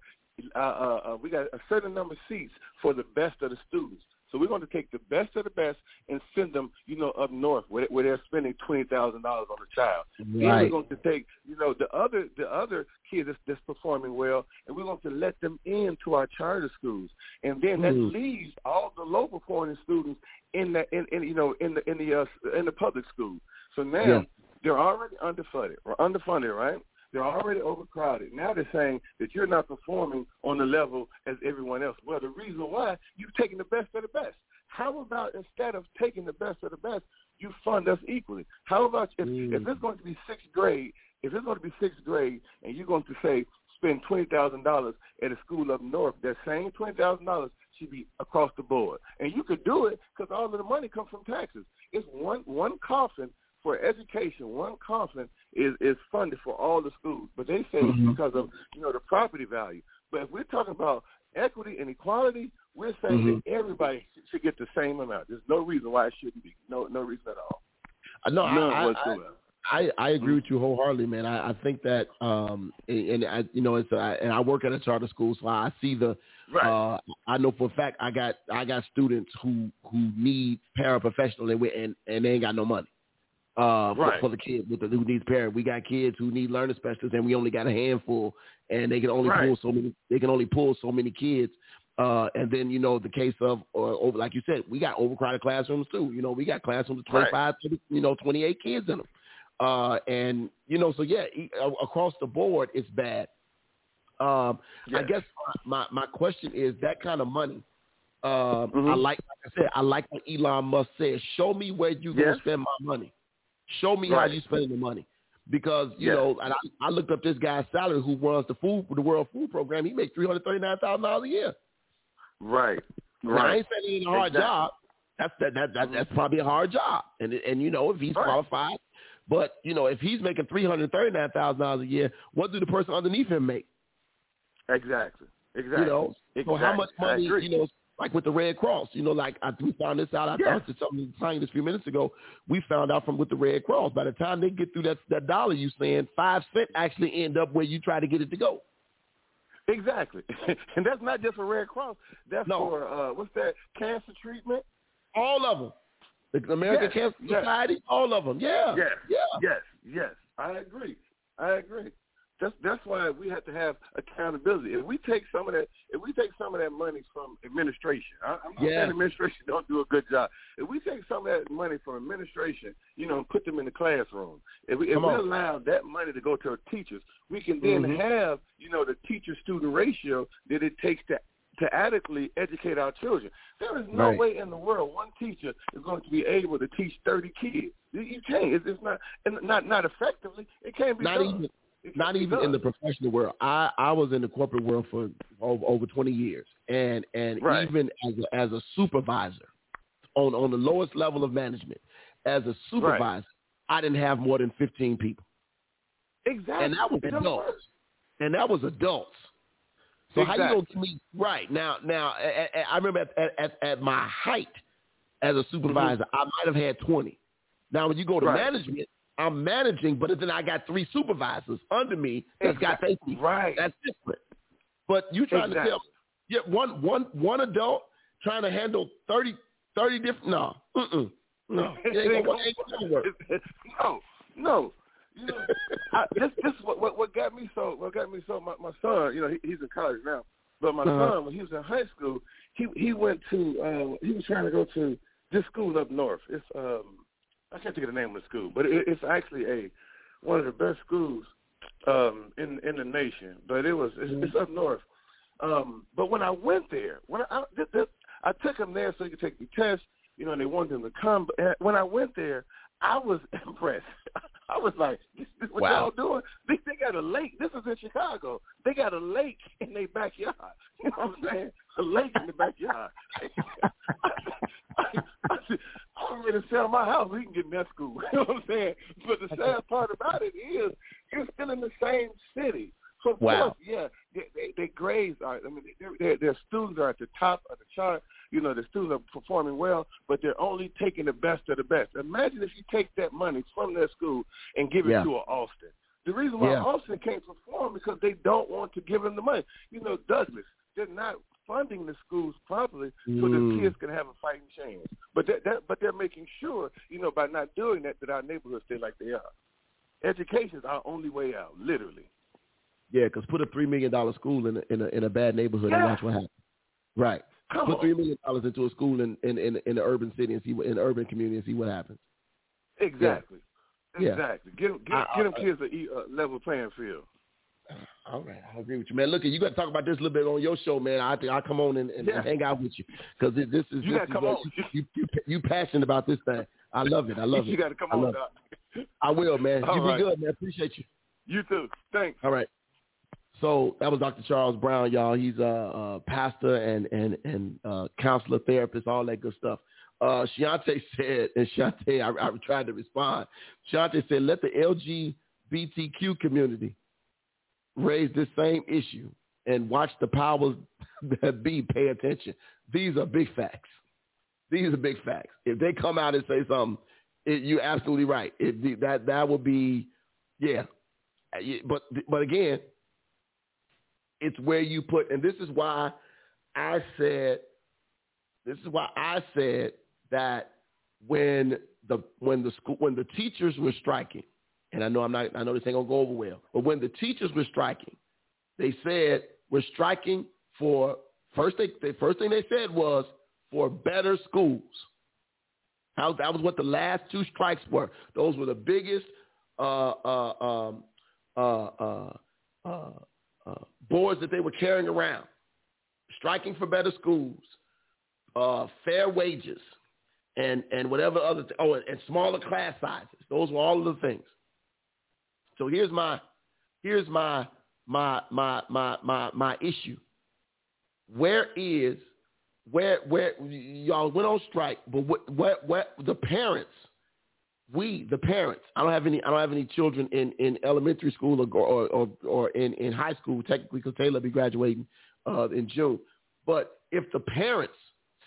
uh, uh, uh, we got a certain number of seats for the best of the students. So we're going to take the best of the best and send them, you know, up north where, where they're spending twenty thousand dollars on a child. Right. Then we're going to take, you know, the other the other kids that's, that's performing well, and we're going to let them into our charter schools, and then that Mm. leaves all the low performing students in the in, in you know in the in the uh, in the public school. So now Yeah. they're already underfunded or underfunded, right? They're already overcrowded. Now they're saying that you're not performing on the level as everyone else. Well, the reason why you've taken the best of the best. How about instead of taking the best of the best, you fund us equally? How about if, Mm. if it's going to be sixth grade, if it's going to be sixth grade, and you're going to say spend twenty thousand dollars at a school up north, that same twenty thousand dollars should be across the board, and you could do it because all of the money comes from taxes. It's one one coffin for education, one coffin is is funded for all the schools, but they say Mhm. it's because of you know the property value. But if we're talking about equity and equality, we're saying Mhm. that everybody should get the same amount. There's no reason why it shouldn't be. No, no reason at all. No, I- None I, I, whatsoever. I, I agree with you wholeheartedly, man. I, I think that, um, and, and I, you know, it's I, and I work at a charter school, so I see the. right. Uh, I know for a fact I got I got students who who need paraprofessional and we, and and they ain't got no money. Uh, for, Right. for the kid with the who needs parent. We got kids who need learning specialists, and we only got a handful, and they can only Right. pull so many. They can only pull so many kids. Uh, and then you know the case of, or over, like you said, we got overcrowded classrooms too. You know, we got classrooms with Right. 25, 30, you know, 28 kids in them. Uh, and you know, so yeah, across the board, it's bad. Um, I guess my my question is that kind of money. Um, Mhm. I like, like I said, I like what Elon Musk said. Show me where you gonna spend my money. Show me how Right. you spending the money. Because you Yes. know, and I, I looked up this guy's salary who runs the food the World Food Program. He makes three hundred thirty nine thousand dollars a year. right. Now, I Right. ain't saying it ain't a hard Exactly. job. That's that, that, that that's probably a hard job. And and you know if he's Right. qualified, but you know if he's making three hundred thirty nine thousand dollars a year, what do the person underneath him make? Exactly. Exactly. You know, exactly. so how much money? You know, like with the Red Cross. You know, like I, we found this out. I Yeah. talked to something saying this a few minutes ago. We found out from with the Red Cross. By the time they get through that that dollar you saying, five cent actually end up where you try to get it to go. Exactly. and that's not just for Red Cross. That's No. for uh what's that? Cancer treatment? All of them. The American Yes, Cancer yes. Society, all of them. Yeah. Yes. Yeah. Yes, yes. I agree. I agree. That's that's why we have to have accountability. If we take some of that, if we take some of that money from administration, I, I'm not saying administration don't do a good job. If we take some of that money from administration, you know, and put them in the classroom, if we, if Come we on. allow that money to go to our teachers, we can then Mhm. have, you know, the teacher-student ratio that it takes to to adequately educate our children. There is no Right. way in the world one teacher is going to be able to teach 30 kids. You- You can't. It's, it's not, and not not effectively. It can't be Not done. even not even in the professional world. I I was in the corporate world for over, over 20 years, and and Right. even as a, as a supervisor on on the lowest level of management, as a supervisor, I didn't have more than 15 people, exactly. and that was It adults, and that was adults. So how you Exactly. gonna give me right now? Now I, I- I remember at, at- at my height as a supervisor, I might have had 20. Now when you go to Mm-hmm. Right. management, I'm managing, but then I got three supervisors under me that's got their Exactly. Right. that's different. But you trying Exactly. to tell yeah, one one one adult trying to handle 30, 30 different no. Mm-mm. No. It ain't gonna, ain't gonna work. no, no. You know, I, this this is what, what what got me so what got me so my, my son, you know, he, he's in college now. But my Uh-huh. son, when he was in high school, he he went to uh, he was trying to go to this school up north. It's um I can't think of the name of the school, but it, it's actually a one of the best schools um in in the nation. But it was it's, it's up north. Um, but when I went there, when I I, this, I took him there so he could take the test, you know, and they wanted him to come. But when I went there, I was impressed. I was like, this, this what Wow. y'all doing? They, they got a lake. This is in Chicago. They got a lake in their backyard. You know what I'm saying? A lake in the backyard. I said, I'm ready to sell my house. We can get in that school. You know what I'm saying? But the sad part about it is, you're still in the same city. So of Wow. course, yeah, they, they, their grades are. I mean, their, their, their students are at the top of the chart. You know, the students are performing well, but they're only taking the best of the best. Imagine if you take that money from their school and give it Yeah. to an Austin. The reason why Yeah. Austin can't perform is because they don't want to give them the money. You know, Douglas, they're not funding the schools properly so Mm. the kids can have a fighting chance. But that, that but they're making sure, you know, by not doing that, that our neighborhoods stay like they are. Education is our only way out, literally. Yeah, because put a three million dollar school in a, in a in a bad neighborhood and Yeah. watch what happens. Right. Come put on. three million dollars into a school in in in, in the urban city and see what in the urban community and see what happens. Exactly. Yeah. Exactly. Get, 'em- get, I- get them I- kids a uh, level playing field. All right, I agree with you, man. Look, you got to talk about this a little bit on your show, man. I think I'll come on and, and, Yeah. and hang out with you because this is You this is come what on. You, you, you you passionate about this thing. I love it. I love you it. You got to come I on, Doc. it. I will, man. All you right. be good, man. Appreciate you. You too. Thanks. All right. So that was Dr. Charles Brown, y'all. He's a, a pastor and and and uh, counselor, therapist, all that good stuff. uh, Shante said, and Shante, I, I tried to respond. Shante said, let the LGBTQ community raise this same issue and watch the powers that be pay attention. These are big facts. These are big facts. If they come out and say something, it, you're absolutely right. It, that that would be, uh, yeah. But but again, it's where you put, and this is why I said, this is why I said that when the when the school when the teachers were striking, and I know I'm not I know this ain't gonna go over well, but when the teachers were striking, they said we're striking for first they the first thing they said was for better schools. How that was what the last two strikes were. Those were the biggest uh, uh, um, uh, uh, uh, uh boards that they were carrying around. Striking for better schools, fair wages, and and whatever other th- oh, and, and smaller class sizes. Those were all of the things. So here's my here's my my my my my my issue. Where is where where y'all went on strike, but what what what the parents, we the parents. I don't have any I don't have any children in in elementary school or or or, or in in high school technically because Taylor be graduating uh, in June. But if the parents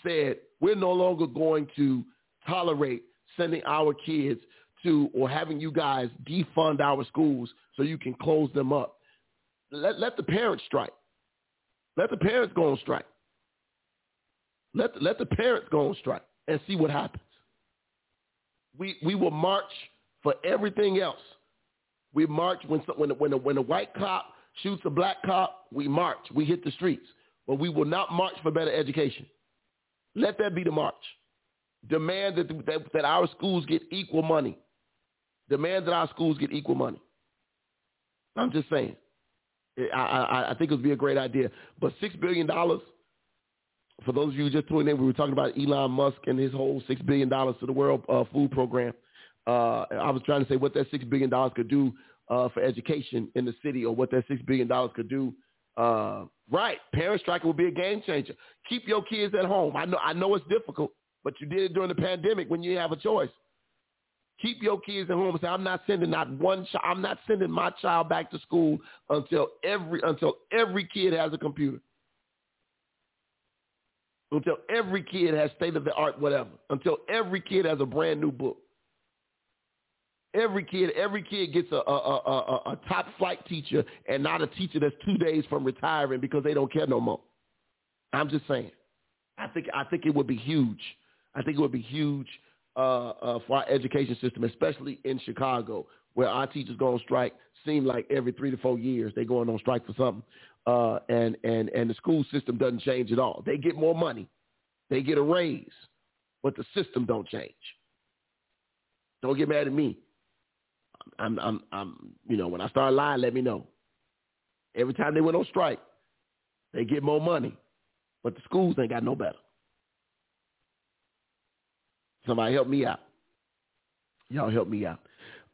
said we're no longer going to tolerate sending our kids to or having you guys defund our schools so you can close them up. Let let the parents strike. Let the parents go on strike. Let let the parents go on strike and see what happens. We we will march for everything else. We march when when when a, when a white cop shoots a black cop. We march. We hit the streets, but we will not march for better education. Let that be the march. Demand that, that, that our schools get equal money. Demand that our schools get equal money. I'm just saying. I, I, I think it would be a great idea. But $6 billion, for those of you just tuning in, we were talking about Elon Musk and his whole $6 billion to the World uh, Food Program. Uh, I was trying to say what that $6 billion could do uh, for education in the city or what that $6 billion could do uh, right. Parent striking will be a game changer. Keep your kids at home. I know, I know it's difficult, but you did it during the pandemic when you have a choice. Keep your kids at home say, I'm not sending not one child, I'm not sending my child back to school until every, until every kid has a computer. Until every kid has state of the art whatever. Until every kid has a brand new book. Every kid, every kid gets a, a, a, a, top flight teacher and not a teacher that's two days from retiring because they don't care no more. I'm just saying. I think I think it would be huge. I think it would be huge uh, uh, for our education system, especially in Chicago, where our teachers go on strike. Seem like every three to four years they going on strike for something, uh, and and and the school system doesn't change at all. They get more money, they get a raise, but the system don't change. Don't get mad at me. I'm, I'm, I'm, you know, when I start lying, let me know. Every time they went on strike, they get more money, but the schools ain't got no better. Somebody help me out. Y'all help me out.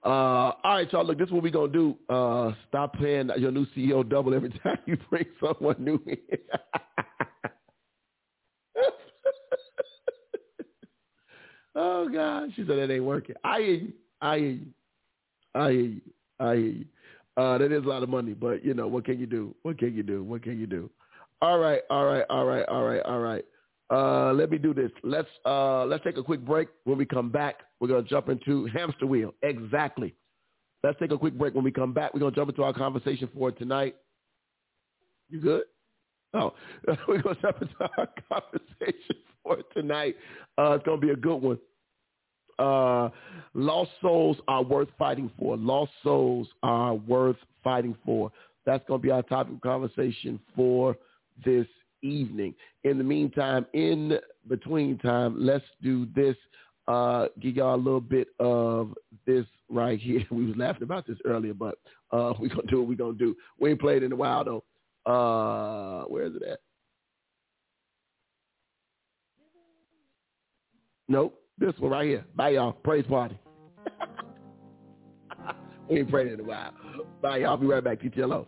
Uh, all right, y'all. Look, this is what we're gonna do. Uh, stop paying your new CEO double every time you bring someone new in. oh God, she said that ain't working. I hear you. I hear you. I hear you. I hear you. Uh, that is a lot of money, but you know what can you do? What can you do? What can you do? All right, all right, all right, all right, all right. Uh, let me do this. Let's uh, let's take a quick break. When we come back, we're gonna jump into hamster wheel. Exactly. Let's take a quick break. When we come back, we're gonna jump into our conversation for tonight. You good? Oh, we're gonna jump into our conversation for tonight. Uh, it's gonna be a good one. Uh, lost souls are worth fighting for. Lost souls are worth fighting for. That's to be our topic of conversation for this evening. In the meantime, in between time, let's do this. Uh, give y'all a little bit of this right here. We was laughing about this earlier, but uh, we're going to do what we're going to do. We ain't played in a while, though. Uh, where is it at? Nope. This one right here. Bye, y'all. Praise party. we ain't praying in a while. Bye, y'all. I'll be right back. TTLO.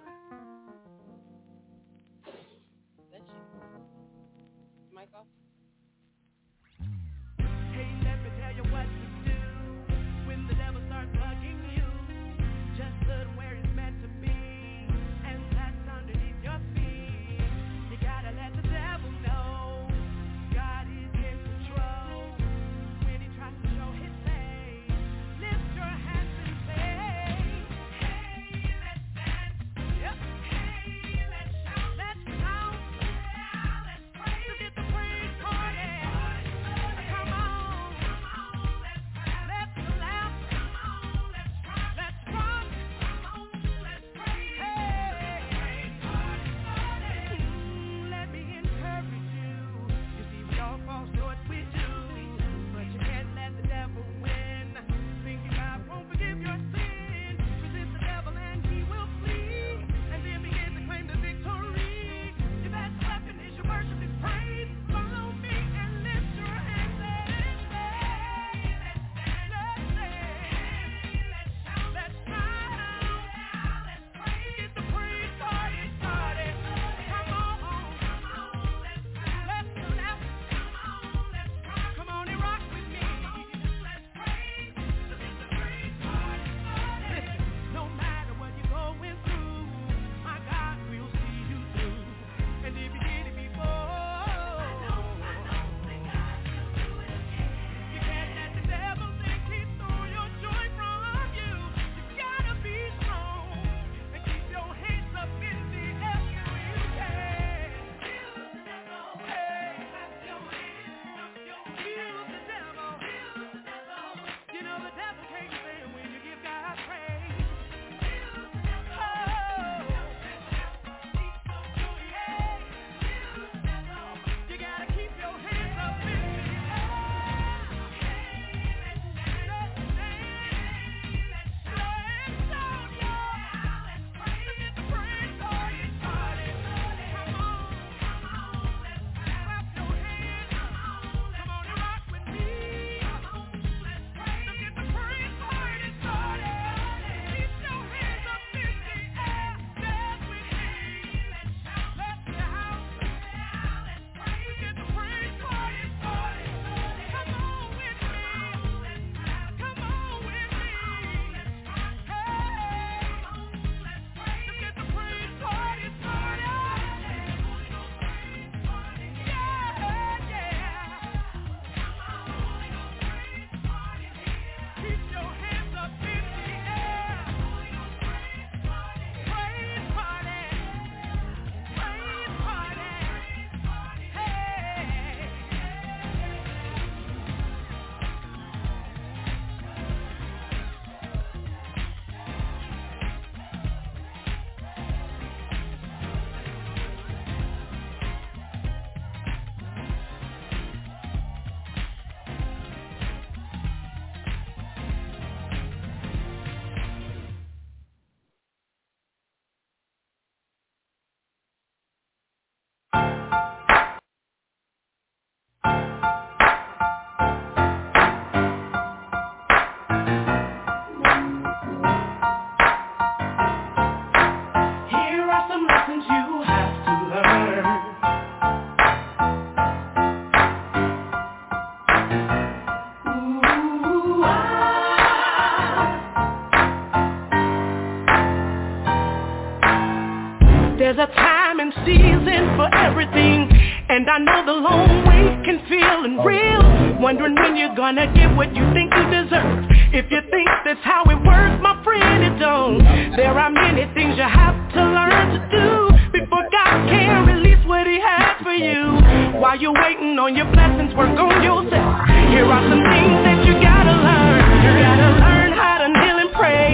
And I know the long wait can feel unreal Wondering when you're gonna get what you think you deserve. If you think that's how it works, my friend, it don't. There are many things you have to learn to do Before God can release what he has for you. While you're waiting on your blessings, work on yourself. Here are some things that you gotta learn. You gotta learn how to kneel and pray.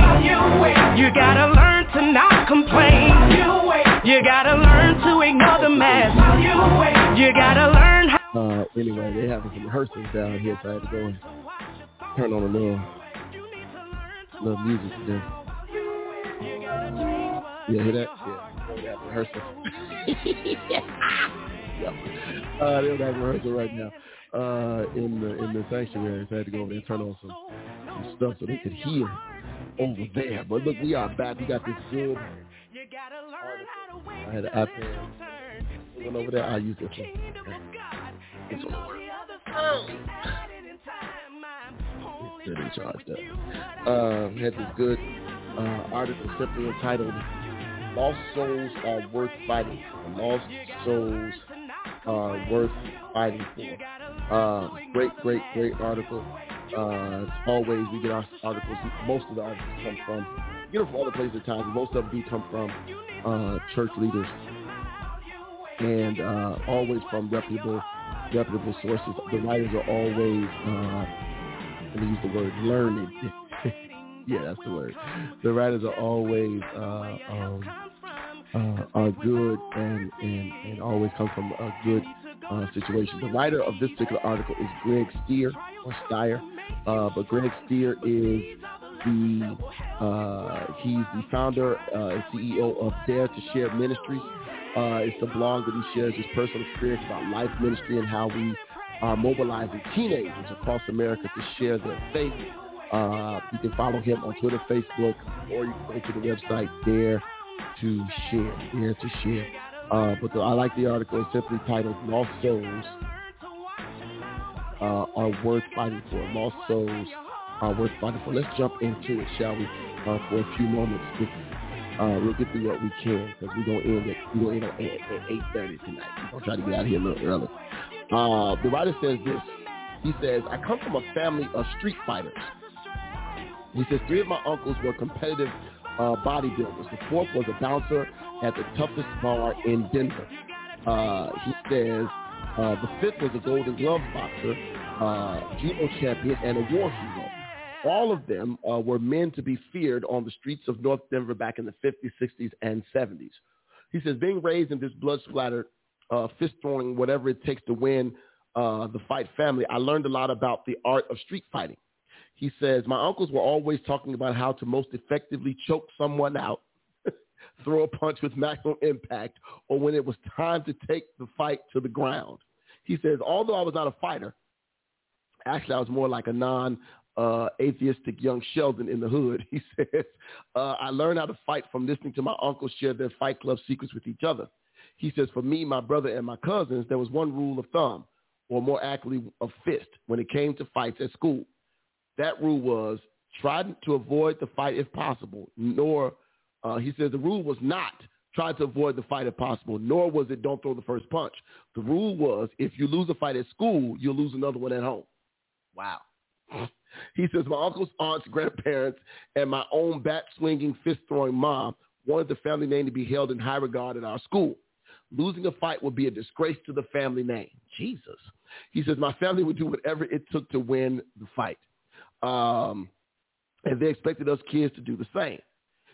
You gotta learn to not complain. You gotta learn You gotta learn how Uh, anyway, they having some rehearsals down here, so I had to go and turn on a little, little music for them. Yeah, hear that? Yeah, they have rehearsal. yep. Uh, they're having rehearsal right now uh, in the in the sanctuary. So I had to go over there and turn on some, some stuff so they could hear over there. But look, we are back. We got this good. I had an iPad. Went over there. I use this one. It's on the work. They're in charge though. Uh, we had this good uh, article simply entitled "Lost Souls Are Worth Fighting." Lost souls are worth fighting for. Uh, great, great, great article. Uh, always, we get our articles. Most of the articles come from, you know, from other places at times. Most of them do come from uh, church leaders, and uh, always from reputable, reputable sources. The writers are always, uh, let me use the word, learned. yeah, that's the word. The writers are always uh, um, uh, are good and, and, and always come from a good uh, situation. The writer of this particular article is Greg Stier or Steyer, uh, but Greg Stier is the uh, he's the founder uh, and CEO of Dare to Share Ministries. Uh, it's the blog that he shares his personal experience about life ministry and how we are mobilizing teenagers across America to share their faith. Uh, you can follow him on Twitter, Facebook, or you can go to the website Dare to Share. Dare to Share. Uh, but the, I like the article. It's simply titled "Lost Souls uh, Are Worth Fighting For." Lost souls are worth fighting for. Let's jump into it, shall we? Uh, for a few moments. Uh, we'll get through what we can because we're gonna end at we gonna end at, at eight thirty tonight. We're gonna try to get out of here a little early. Uh, the writer says this. He says, "I come from a family of street fighters." He says three of my uncles were competitive uh, bodybuilders. The fourth was a bouncer at the toughest bar in Denver. Uh, he says uh, the fifth was a Golden Glove boxer, uh, judo champion, and a war hero. All of them uh, were men to be feared on the streets of North Denver back in the 50s, 60s, and 70s. He says, being raised in this blood-splattered, uh, fist-throwing, whatever it takes to win uh, the fight family, I learned a lot about the art of street fighting. He says, my uncles were always talking about how to most effectively choke someone out, throw a punch with maximum impact, or when it was time to take the fight to the ground. He says, although I was not a fighter, actually I was more like a non uh, atheistic young Sheldon in the hood. He says, uh, I learned how to fight from listening to my uncles share their fight club secrets with each other. He says, for me, my brother, and my cousins, there was one rule of thumb, or more accurately, a fist, when it came to fights at school. That rule was try to avoid the fight if possible, nor, uh, he says, the rule was not try to avoid the fight if possible, nor was it don't throw the first punch. The rule was if you lose a fight at school, you'll lose another one at home. Wow. He says, my uncles, aunts, grandparents, and my own bat-swinging, fist-throwing mom wanted the family name to be held in high regard at our school. Losing a fight would be a disgrace to the family name. Jesus. He says, my family would do whatever it took to win the fight. Um, and they expected us kids to do the same.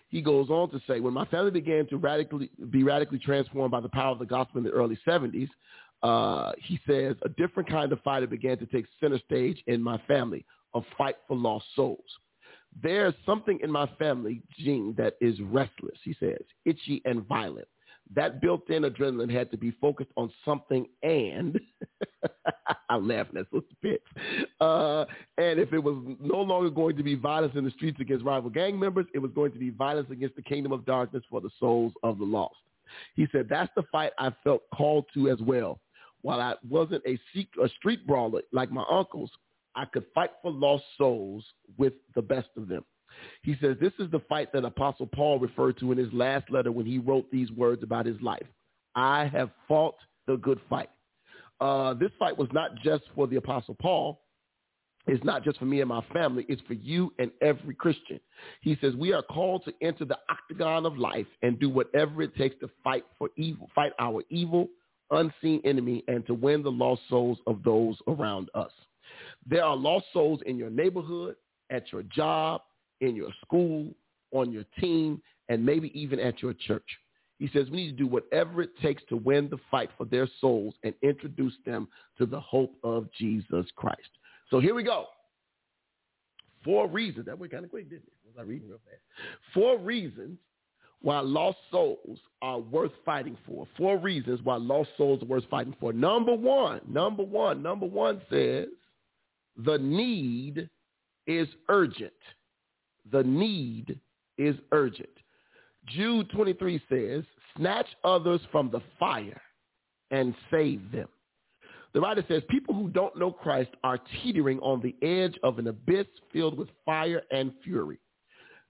He goes on to say, when my family began to radically be radically transformed by the power of the gospel in the early 70s, uh, he says, a different kind of fighter began to take center stage in my family, a fight for lost souls. There's something in my family gene that is restless, he says, itchy and violent. That built-in adrenaline had to be focused on something and I'm laughing at Sister Pitts. Uh, and if it was no longer going to be violence in the streets against rival gang members, it was going to be violence against the kingdom of darkness for the souls of the lost. He said, that's the fight I felt called to as well. While I wasn't a street brawler like my uncles, I could fight for lost souls with the best of them. He says, this is the fight that Apostle Paul referred to in his last letter when he wrote these words about his life. I have fought the good fight. Uh, this fight was not just for the Apostle Paul. It's not just for me and my family. It's for you and every Christian. He says we are called to enter the octagon of life and do whatever it takes to fight for evil, fight our evil, unseen enemy, and to win the lost souls of those around us. There are lost souls in your neighborhood, at your job, in your school, on your team, and maybe even at your church. He says we need to do whatever it takes to win the fight for their souls and introduce them to the hope of Jesus Christ. So here we go. Four reasons. That went kind of quick, didn't it? Was I reading real fast? Four reasons why lost souls are worth fighting for. Four reasons why lost souls are worth fighting for. Number one, number one, number one says the need is urgent. The need is urgent. Jude 23 says, snatch others from the fire and save them. The writer says, people who don't know Christ are teetering on the edge of an abyss filled with fire and fury.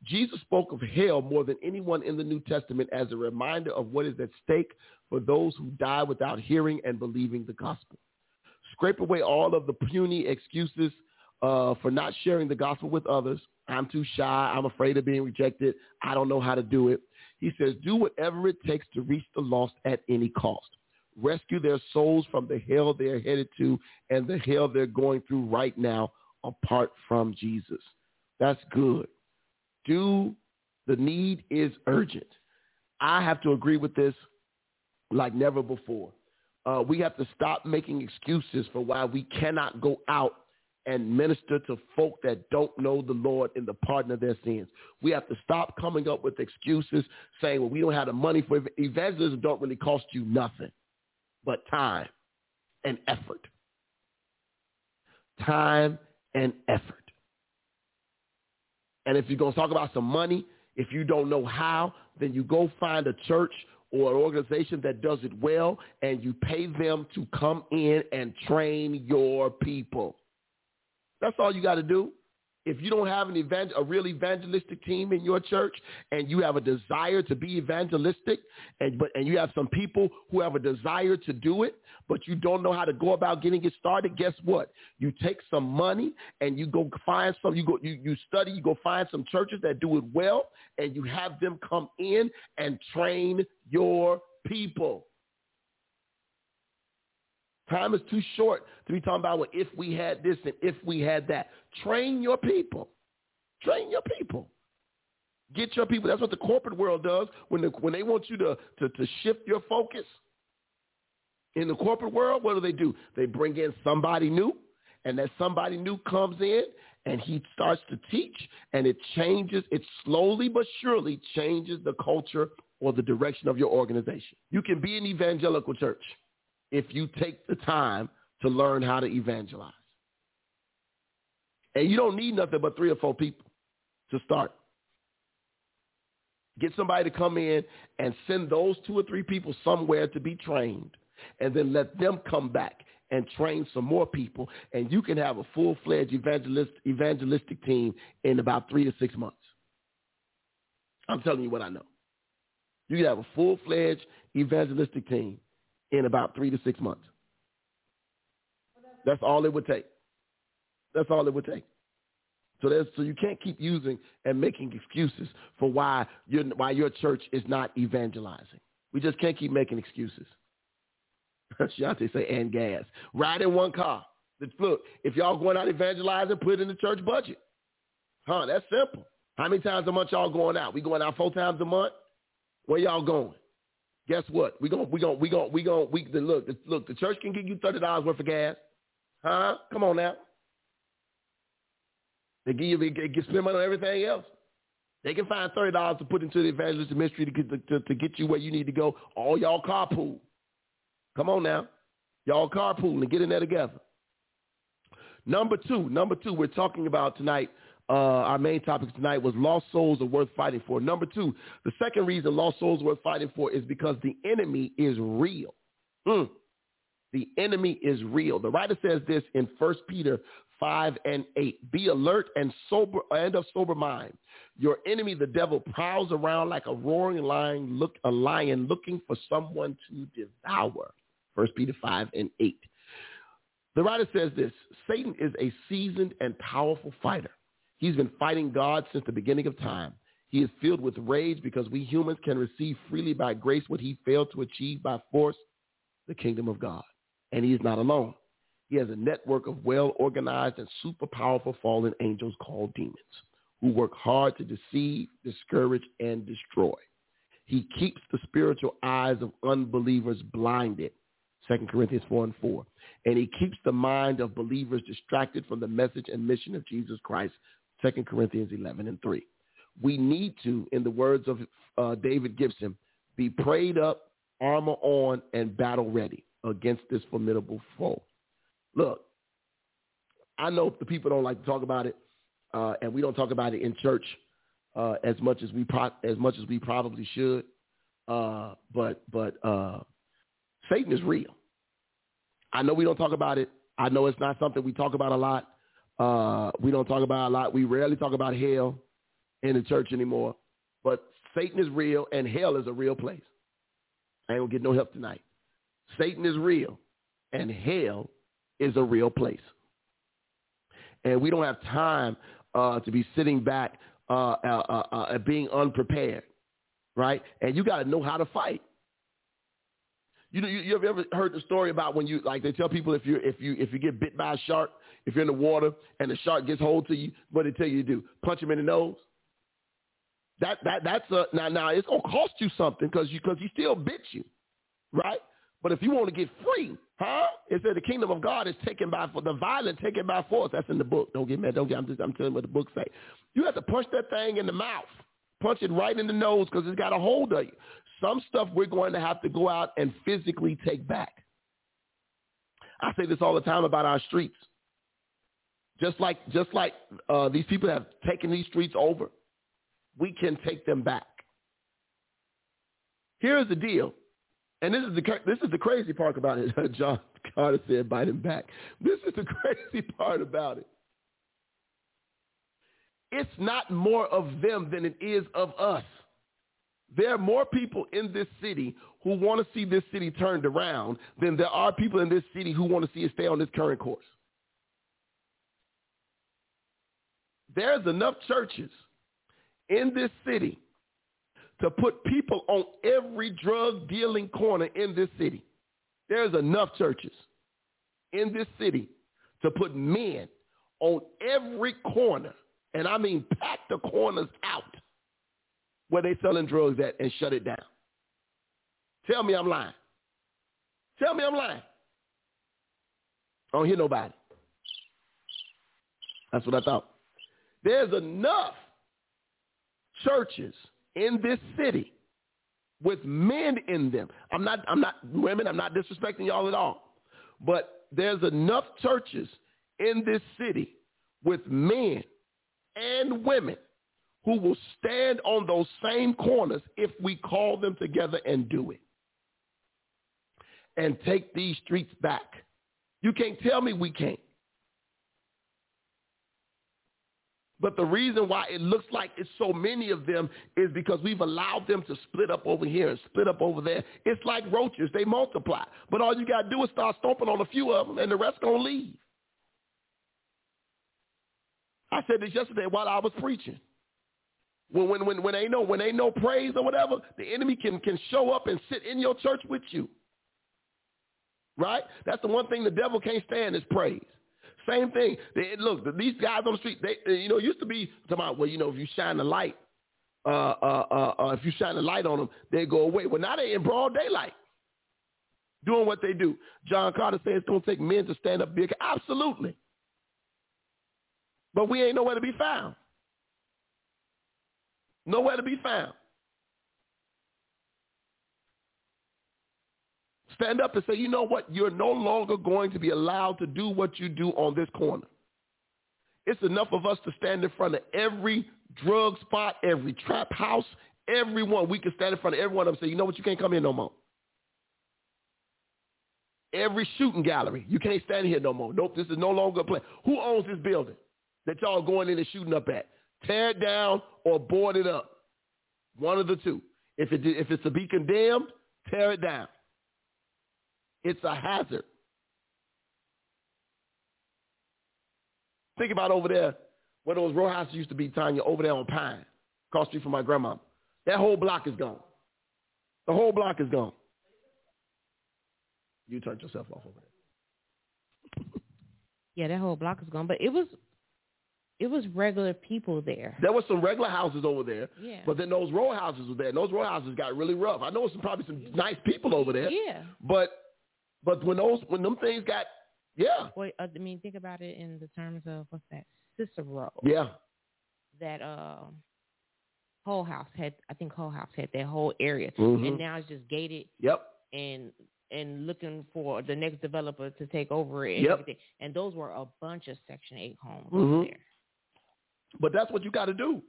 Jesus spoke of hell more than anyone in the New Testament as a reminder of what is at stake for those who die without hearing and believing the gospel. Scrape away all of the puny excuses uh, for not sharing the gospel with others I'm too shy. I'm afraid of being rejected. I don't know how to do it. He says, do whatever it takes to reach the lost at any cost. Rescue their souls from the hell they're headed to and the hell they're going through right now apart from Jesus. That's good. Do the need is urgent. I have to agree with this like never before. Uh, we have to stop making excuses for why we cannot go out and minister to folk that don't know the Lord in the pardon of their sins. We have to stop coming up with excuses saying, well, we don't have the money for it. evangelism don't really cost you nothing but time and effort. Time and effort. And if you're going to talk about some money, if you don't know how, then you go find a church or an organization that does it well and you pay them to come in and train your people. That's all you got to do. If you don't have an event, a real evangelistic team in your church, and you have a desire to be evangelistic, and but and you have some people who have a desire to do it, but you don't know how to go about getting it started, guess what? You take some money and you go find some. You go you you study. You go find some churches that do it well, and you have them come in and train your people. Time is too short to be talking about well, if we had this and if we had that. Train your people. Train your people. Get your people. That's what the corporate world does when the, when they want you to, to, to shift your focus. In the corporate world, what do they do? They bring in somebody new, and that somebody new comes in, and he starts to teach, and it changes. It slowly but surely changes the culture or the direction of your organization. You can be an evangelical church if you take the time to learn how to evangelize. And you don't need nothing but three or four people to start. Get somebody to come in and send those two or three people somewhere to be trained and then let them come back and train some more people and you can have a full-fledged evangelist, evangelistic team in about three to six months. I'm telling you what I know. You can have a full-fledged evangelistic team in about three to six months. That's all it would take. That's all it would take. So there's, so you can't keep using and making excuses for why your why your church is not evangelizing. We just can't keep making excuses. Shante say and gas. Ride in one car. Look, if y'all going out evangelizing, put it in the church budget. Huh? That's simple. How many times a month y'all going out? We going out four times a month? Where y'all going? Guess what? We going we going we going we going we look look the church can give you thirty dollars worth of gas, huh? Come on now. They give you they get spend money on everything else. They can find thirty dollars to put into the evangelistic ministry to get to, to get you where you need to go. All y'all carpool. Come on now, y'all carpool and get in there together. Number two, number two, we're talking about tonight uh, our main topic tonight was lost souls are worth fighting for. Number two, the second reason lost souls are worth fighting for is because the enemy is real. Mm. The enemy is real. The writer says this in 1 Peter 5 and 8. Be alert and sober and of sober mind. Your enemy, the devil, prowls around like a roaring lion, look a lion looking for someone to devour. 1 Peter 5 and 8. The writer says this Satan is a seasoned and powerful fighter. He's been fighting God since the beginning of time. He is filled with rage because we humans can receive freely by grace what he failed to achieve by force, the kingdom of God. And he is not alone. He has a network of well-organized and super powerful fallen angels called demons who work hard to deceive, discourage, and destroy. He keeps the spiritual eyes of unbelievers blinded. 2 Corinthians 4 and 4. And he keeps the mind of believers distracted from the message and mission of Jesus Christ. 2 Corinthians 11 and 3. We need to, in the words of uh, David Gibson, be prayed up, armor on, and battle ready against this formidable foe. Look, I know the people don't like to talk about it, uh, and we don't talk about it in church uh, as much as we pro- as much as we probably should. Uh, but but uh, Satan is real. I know we don't talk about it. I know it's not something we talk about a lot. Uh, we don't talk about a lot. We rarely talk about hell in the church anymore. But Satan is real, and hell is a real place. I ain't gonna get no help tonight. Satan is real, and hell is a real place. And we don't have time uh, to be sitting back uh, uh, uh, uh being unprepared, right? And you got to know how to fight. You know, you, you ever heard the story about when you like they tell people if you if you if you get bit by a shark, if you're in the water and the shark gets hold to you, what they tell you to do? Punch him in the nose. That that that's a now now it's gonna cost you something because you because he still bit you, right? But if you want to get free, huh? It said the kingdom of God is taken by for the violent taken by force. That's in the book. Don't get mad. Don't get. I'm just. I'm telling you what the book say. You have to punch that thing in the mouth. Punch it right in the nose because it's got a hold of you. Some stuff we're going to have to go out and physically take back. I say this all the time about our streets. Just like just like uh, these people have taken these streets over, we can take them back. Here's the deal. And this is the this is the crazy part about it. John Carter said, "Bite him back." This is the crazy part about it. It's not more of them than it is of us. There are more people in this city who want to see this city turned around than there are people in this city who want to see it stay on this current course. There's enough churches in this city to put people on every drug dealing corner in this city. There's enough churches in this city to put men on every corner, and I mean pack the corners out where they selling drugs at and shut it down. Tell me I'm lying. Tell me I'm lying. I don't hear nobody. That's what I thought. There's enough churches in this city with men in them. I'm not, I'm not women. I'm not disrespecting y'all at all. But there's enough churches in this city with men and women who will stand on those same corners if we call them together and do it and take these streets back. You can't tell me we can't. But the reason why it looks like it's so many of them is because we've allowed them to split up over here and split up over there. It's like roaches. They multiply. But all you got to do is start stomping on a few of them and the rest going to leave. I said this yesterday while I was preaching. When, when, when, when they know when they know praise or whatever, the enemy can, can show up and sit in your church with you. Right? That's the one thing the devil can't stand is praise. Same thing. They, look, these guys on the street, they you know, used to be about well, you know, if you shine the light, uh, uh, uh, uh, if you shine the light on them, they go away. Well, now they in broad daylight doing what they do. John Carter says it's going to take men to stand up big. Absolutely. But we ain't nowhere to be found. Nowhere to be found. Stand up and say, you know what? You're no longer going to be allowed to do what you do on this corner. It's enough of us to stand in front of every drug spot, every trap house, everyone. We can stand in front of everyone and say, you know what, you can't come here no more. Every shooting gallery, you can't stand here no more. Nope, this is no longer a place. Who owns this building that y'all going in and shooting up at? Tear it down or board it up. One of the two. If it if it's to be condemned, tear it down. It's a hazard. Think about over there where those row houses used to be, Tanya, over there on Pine, across street from my grandma. That whole block is gone. The whole block is gone. You turned yourself off over there. Yeah, that whole block is gone. But it was it was regular people there. There were some regular houses over there, Yeah. but then those row houses were there, and those row houses got really rough. I know some probably some nice people over there, Yeah. but but when those when them things got yeah Well, uh, I mean, think about it in the terms of what's that? Cicero. yeah That um, Whole House had. I think Whole House had that whole area, Mhm. and now it's just gated yep and and looking for the next developer to take over it. And, Yep. everything. and those were a bunch of Section Eight homes Mhm. over there. But that's what you got to do.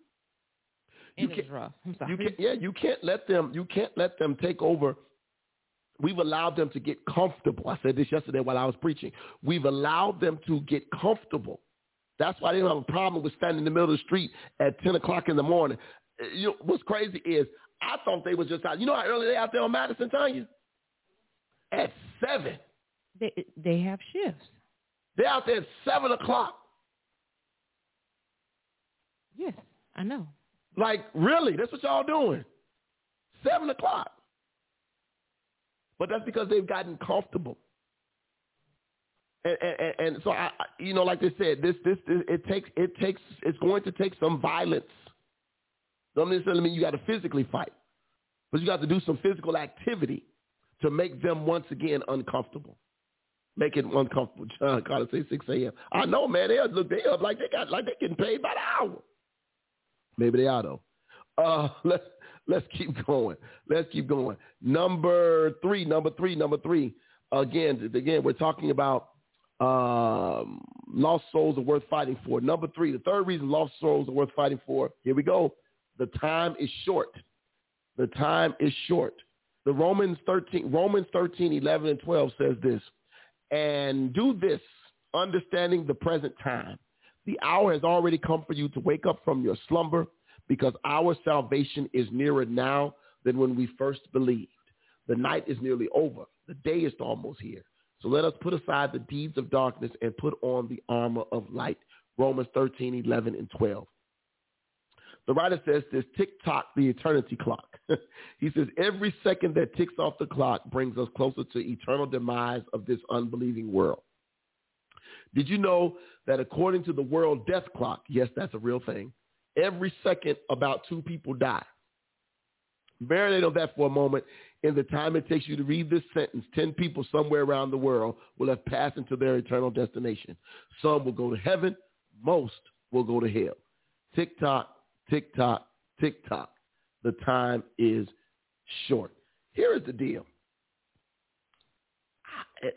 You it rough. I'm sorry. You can't, yeah, you can't let them. You can't let them take over. We've allowed them to get comfortable. I said this yesterday while I was preaching. We've allowed them to get comfortable. That's why they don't have a problem with standing in the middle of the street at ten o'clock in the morning. You know, what's crazy is I thought they was just out. You know how early they out there on Madison, Tanya? At seven. They they have shifts. They're out there at seven o'clock. Yes, I know. Like, really? That's what y'all doing? Seven o'clock. But that's because they've gotten comfortable. And, and, and so I, you know, like they said, this, this, this, it takes, it takes, it's going to take some violence. Don't necessarily mean you got to physically fight, but you got to do some physical activity to make them once again uncomfortable. Make it uncomfortable. John Carter say 6 a.m. I know, man. They look, they up like they got, like they getting paid by the hour. Maybe they though. Uh, let's let's keep going. Let's keep going. Number three, number three, number three. Again, again, we're talking about um, lost souls are worth fighting for. Number three, the third reason lost souls are worth fighting for. Here we go. The time is short. The time is short. The Romans 13, Romans 13, 11, and 12 says this, and do this, understanding the present time. The hour has already come for you to wake up from your slumber because our salvation is nearer now than when we first believed. The night is nearly over. The day is almost here. So let us put aside the deeds of darkness and put on the armor of light. Romans 13, 11, and 12. The writer says this, tick-tock, the eternity clock. he says, every second that ticks off the clock brings us closer to eternal demise of this unbelieving world. Did you know that according to the world death clock, yes, that's a real thing, every second about two people die. Marinate on that for a moment. In the time it takes you to read this sentence, 10 people somewhere around the world will have passed into their eternal destination. Some will go to heaven. Most will go to hell. Tick tock, tick tock, tick tock. The time is short. Here is the deal.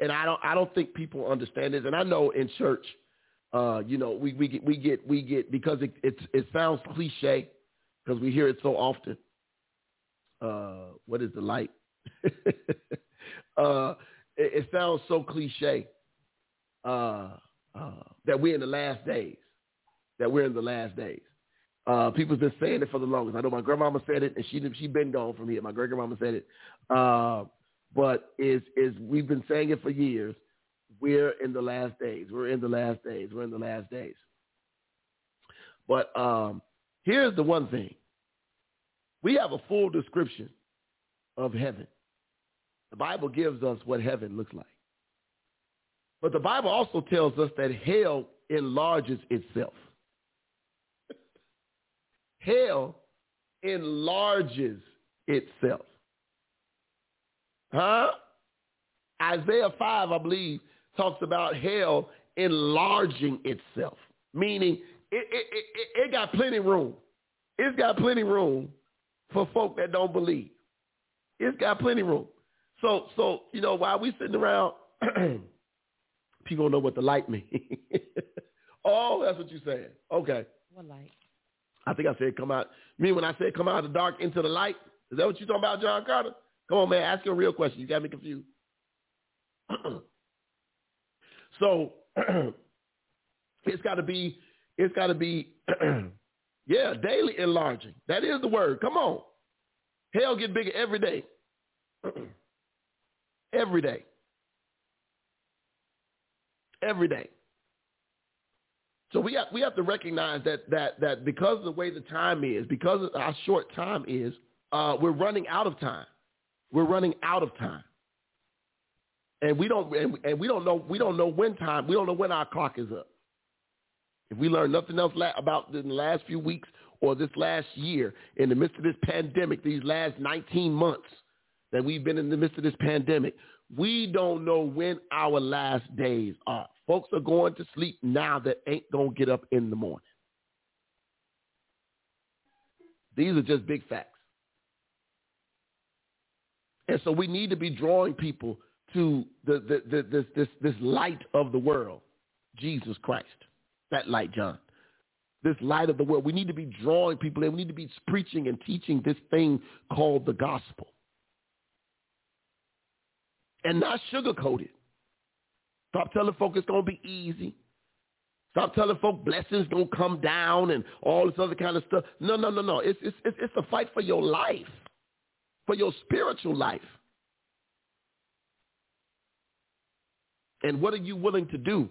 And I don't I don't think people understand this. And I know in church, uh, you know, we, we get we get we get because it it's it sounds cliche because we hear it so often. Uh, what is the light? uh, it, it sounds so cliche uh, uh, that we're in the last days. That we're in the last days. Uh, people's been saying it for the longest. I know my grandmama said it, and she she been gone from here. My great grandmama said it, uh, but is is we've been saying it for years. We're in the last days. We're in the last days. We're in the last days. But um, here's the one thing: we have a full description of heaven. The Bible gives us what heaven looks like. But the Bible also tells us that hell enlarges itself. hell enlarges itself. Huh? Isaiah 5, I believe, talks about hell enlarging itself, meaning it, it, it, it got plenty room. It's got plenty room for folk that don't believe. It's got plenty room. So, so you know, while we sitting around, people don't know what the light means. Oh, that's what you said. Okay. What light? I think I said come out. You mean when I said come out of the dark into the light? Is that what you talking about, John Carter? Come on, man. Ask a real question. You got me confused. so it's got to be. It's got to be. yeah, daily enlarging. That is the word. Come on. Hell get bigger every day. every day. Every day. So we have we have to recognize that that that because of the way the time is, because of our short time is, uh, we're running out of time. We're running out of time, and we don't and, and we don't know we don't know when time we don't know when our clock is up. If we learn nothing else la- about in the last few weeks or this last year, in the midst of this pandemic, these last 19 months that we've been in the midst of this pandemic, we don't know when our last days are. Folks are going to sleep now that ain't going to get up in the morning. These are just big facts. And so we need to be drawing people to the, the, the, this, this, this light of the world, Jesus Christ. That light, John. This light of the world. We need to be drawing people in. We need to be preaching and teaching this thing called the gospel. And not sugarcoat it. Stop telling folk it's going to be easy. Stop telling folk blessings going to come down and all this other kind of stuff. No, no, no, no. It's, it's, it's a fight for your life for your spiritual life. And what are you willing to do?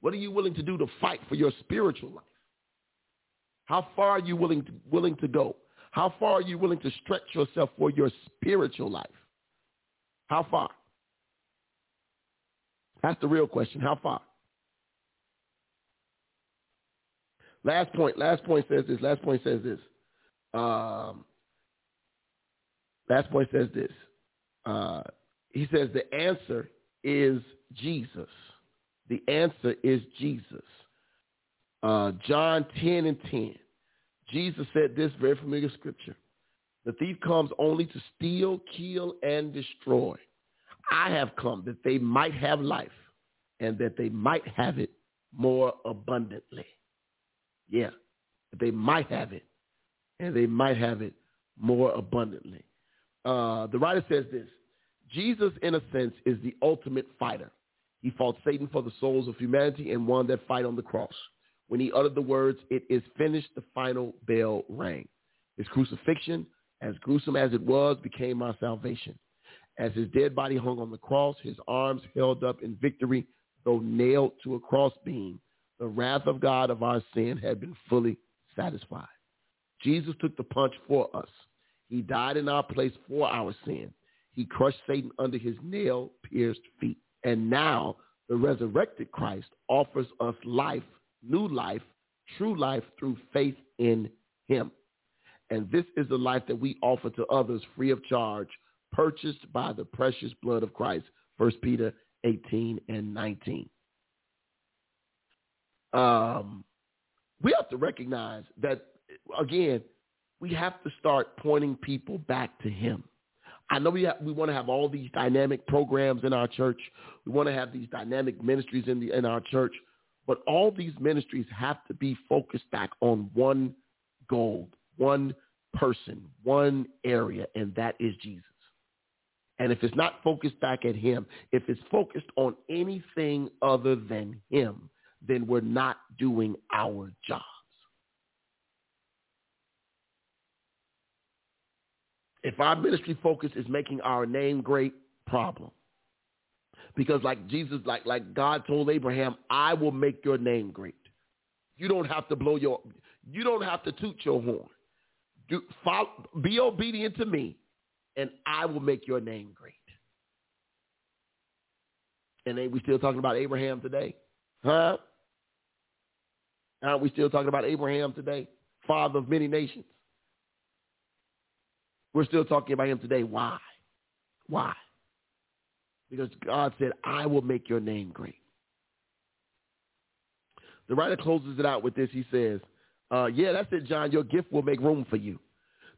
What are you willing to do to fight for your spiritual life? How far are you willing to, willing to go? How far are you willing to stretch yourself for your spiritual life? How far? That's the real question. How far? Last point. Last point says this. Last point says this. Um, Last point says this. Uh, he says the answer is Jesus. The answer is Jesus. Uh, John 10 and 10. Jesus said this very familiar scripture. The thief comes only to steal, kill, and destroy. I have come that they might have life and that they might have it more abundantly. Yeah, they might have it and they might have it more abundantly. Uh, the writer says this, Jesus, in a sense, is the ultimate fighter. He fought Satan for the souls of humanity and won that fight on the cross. When he uttered the words, it is finished, the final bell rang. His crucifixion, as gruesome as it was, became our salvation. As his dead body hung on the cross, his arms held up in victory, though nailed to a crossbeam, the wrath of God of our sin had been fully satisfied. Jesus took the punch for us. He died in our place for our sin. He crushed Satan under his nail-pierced feet. And now the resurrected Christ offers us life, new life, true life through faith in him. And this is the life that we offer to others free of charge, purchased by the precious blood of Christ. 1 Peter 18 and 19. Um, we have to recognize that, again, we have to start pointing people back to him. I know we we want to have all these dynamic programs in our church. We want to have these dynamic ministries in the in our church, but all these ministries have to be focused back on one goal, one person, one area, and that is Jesus. And if it's not focused back at him, if it's focused on anything other than him, then we're not doing our job. If our ministry focus is making our name great, problem. Because like Jesus, like like God told Abraham, I will make your name great. You don't have to blow your, you don't have to toot your horn. Do, follow, be obedient to me, and I will make your name great. And ain't we still talking about Abraham today? Huh? Aren't we still talking about Abraham today? Father of many nations. We're still talking about him today. Why? Why? Because God said, I will make your name great. The writer closes it out with this. He says, uh, yeah, that's it, John. Your gift will make room for you.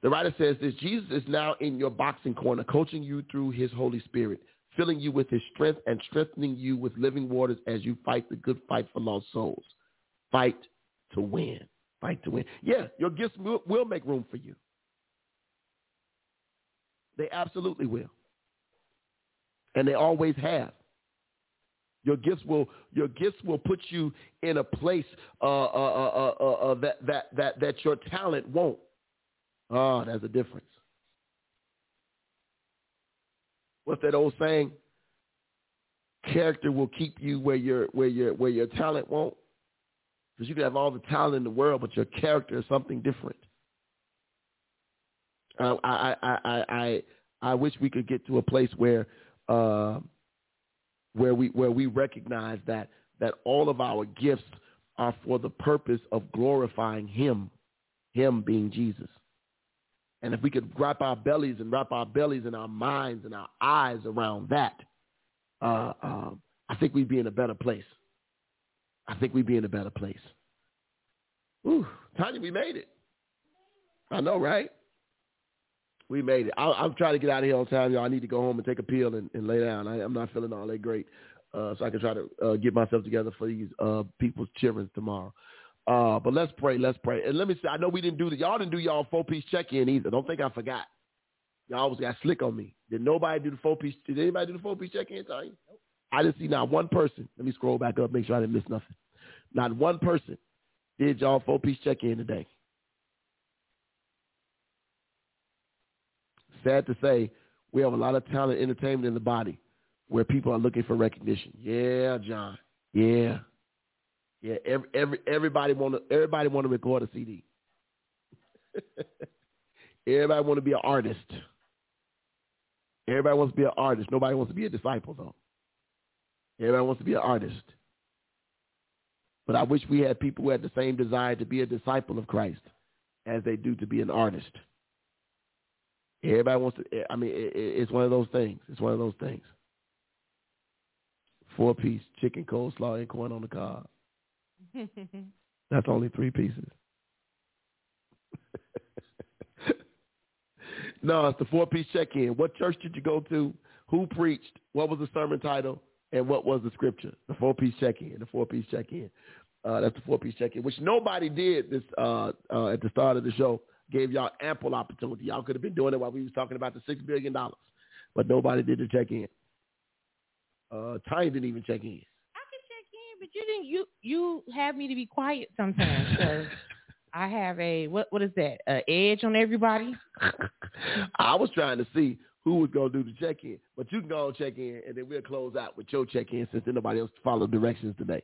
The writer says this, Jesus is now in your boxing corner, coaching you through his Holy Spirit. filling you with his strength and strengthening you with living waters as you fight the good fight for lost souls. Fight to win. Fight to win. Yeah, your gifts will, will make room for you. They absolutely will. And they always have. Your gifts will your gifts will put you in a place uh, uh, uh, uh, that that that that your talent won't. Oh, there's a difference. What's that old saying? Character will keep you where your where your where your talent won't. Because you can have all the talent in the world, but your character is something different. I I I I I wish we could get to a place where uh, where we where we recognize that that all of our gifts are for the purpose of glorifying Him, Him being Jesus. And if we could wrap our bellies and wrap our bellies and our minds and our eyes around that, uh, um, I think we'd be in a better place. I think we'd be in a better place. Ooh, Tanya, we made it. I know, right? We made it. I, I'm trying to get out of here on time, y'all. I need to go home and take a pill and, and lay down. I, I'm not feeling all that great, uh, so I can try to uh, get myself together for these uh, people's children tomorrow. Uh, but let's pray. Let's pray. And let me say, I know we didn't do the y'all didn't do y'all four piece check in either. Don't think I forgot. Y'all always got slick on me. Did nobody do the four piece? Did anybody do the four piece check in? Sorry, nope. I didn't see not one person. Let me scroll back up, make sure I didn't miss nothing. Not one person did y'all four piece check in today. Sad to say, we have a lot of talent entertainment in the body where people are looking for recognition. Yeah, John. Yeah. Yeah, every, every everybody want to everybody want to record a CD. everybody want to be an artist. Everybody wants to be an artist. Nobody wants to be a disciple though. Everybody wants to be an artist. But I wish we had people who had the same desire to be a disciple of Christ as they do to be an artist. Everybody wants to. I mean, it, it's one of those things. It's one of those things. Four piece chicken coleslaw and corn on the cob. That's only three pieces. no, it's the four piece check in. What church did you go to? Who preached? What was the sermon title? And what was the scripture? The four piece check in. The four piece check in. Uh, that's the four piece check in, which nobody did this uh, uh, at the start of the show. Gave y'all ample opportunity. Y'all could have been doing it while we was talking about the six billion dollars, but nobody did the check in. Uh, Tiny didn't even check in I can check in, but you didn't. You you have me to be quiet sometimes because I have a what what is that? A edge on everybody. I was trying to see who was gonna do the check in, but you can go and check in, and then we'll close out with your check in since nobody else followed directions today.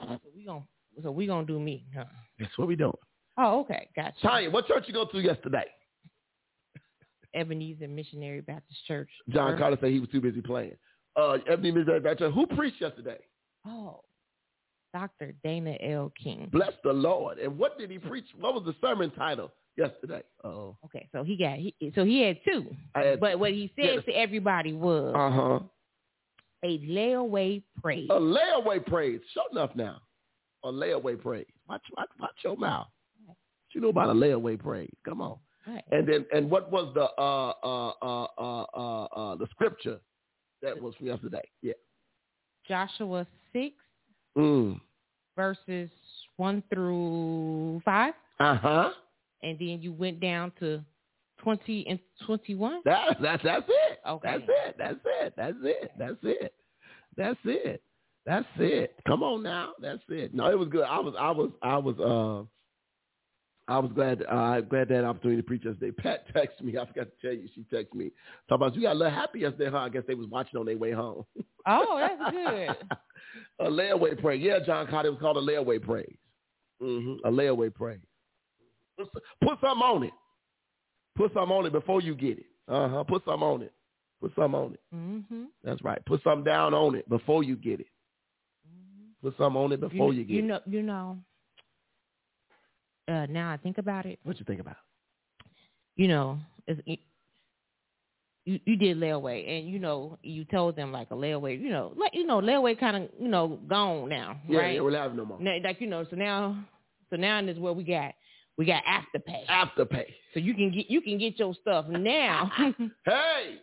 So we gonna so we gonna do me, huh? That's what we doing. Oh, okay, gotcha. Tanya, what church you go to yesterday? Ebenezer Missionary Baptist Church. John Carter said he was too busy playing. Uh, Ebenezer Missionary Baptist Church. Who preached yesterday? Oh, Dr. Dana L. King. Bless the Lord. And what did he preach? What was the sermon title yesterday? Oh. Okay, so he got he so he had two. Had, but what he said yes. to everybody was uh huh a layaway praise. A layaway praise. Show enough now. A layaway praise. Watch watch, watch your mouth. You know about a layaway praise? Come on. Right. And then and what was the uh uh uh uh uh, uh the scripture that was from yesterday? Yeah. Joshua six Mm. Verses one through five. Uh huh. And then you went down to twenty and twenty one. That, that's that's it. Okay. That's it. That's it. That's it. That's it. That's it. That's it. Come on now. That's it. No, it was good. I was I was I was uh I was glad uh glad that opportunity to preach yesterday. Pat texted me. I forgot to tell you. She texted me. Talk about you got a little happy yesterday, huh? I guess they was watching on their way home. Oh, that's good. a layaway praise. Yeah, John Carter was called a layaway praise. Mm-hmm. A layaway praise. Put, put something on it. Put something on it before you get it. Uh huh. Put something on it. Put something on it. Mm-hmm. That's right. Put something down on it before you get it. Mm-hmm. Put something on it before you, you get you know, it. You know. Uh, now I think about it. What you think about? You know, it's, you you did layaway and you know you told them like a layaway you know like you know layaway kind of you know gone now yeah, right yeah we're not no more now, like you know so now so now is where we got we got afterpay afterpay so you can get you can get your stuff now hey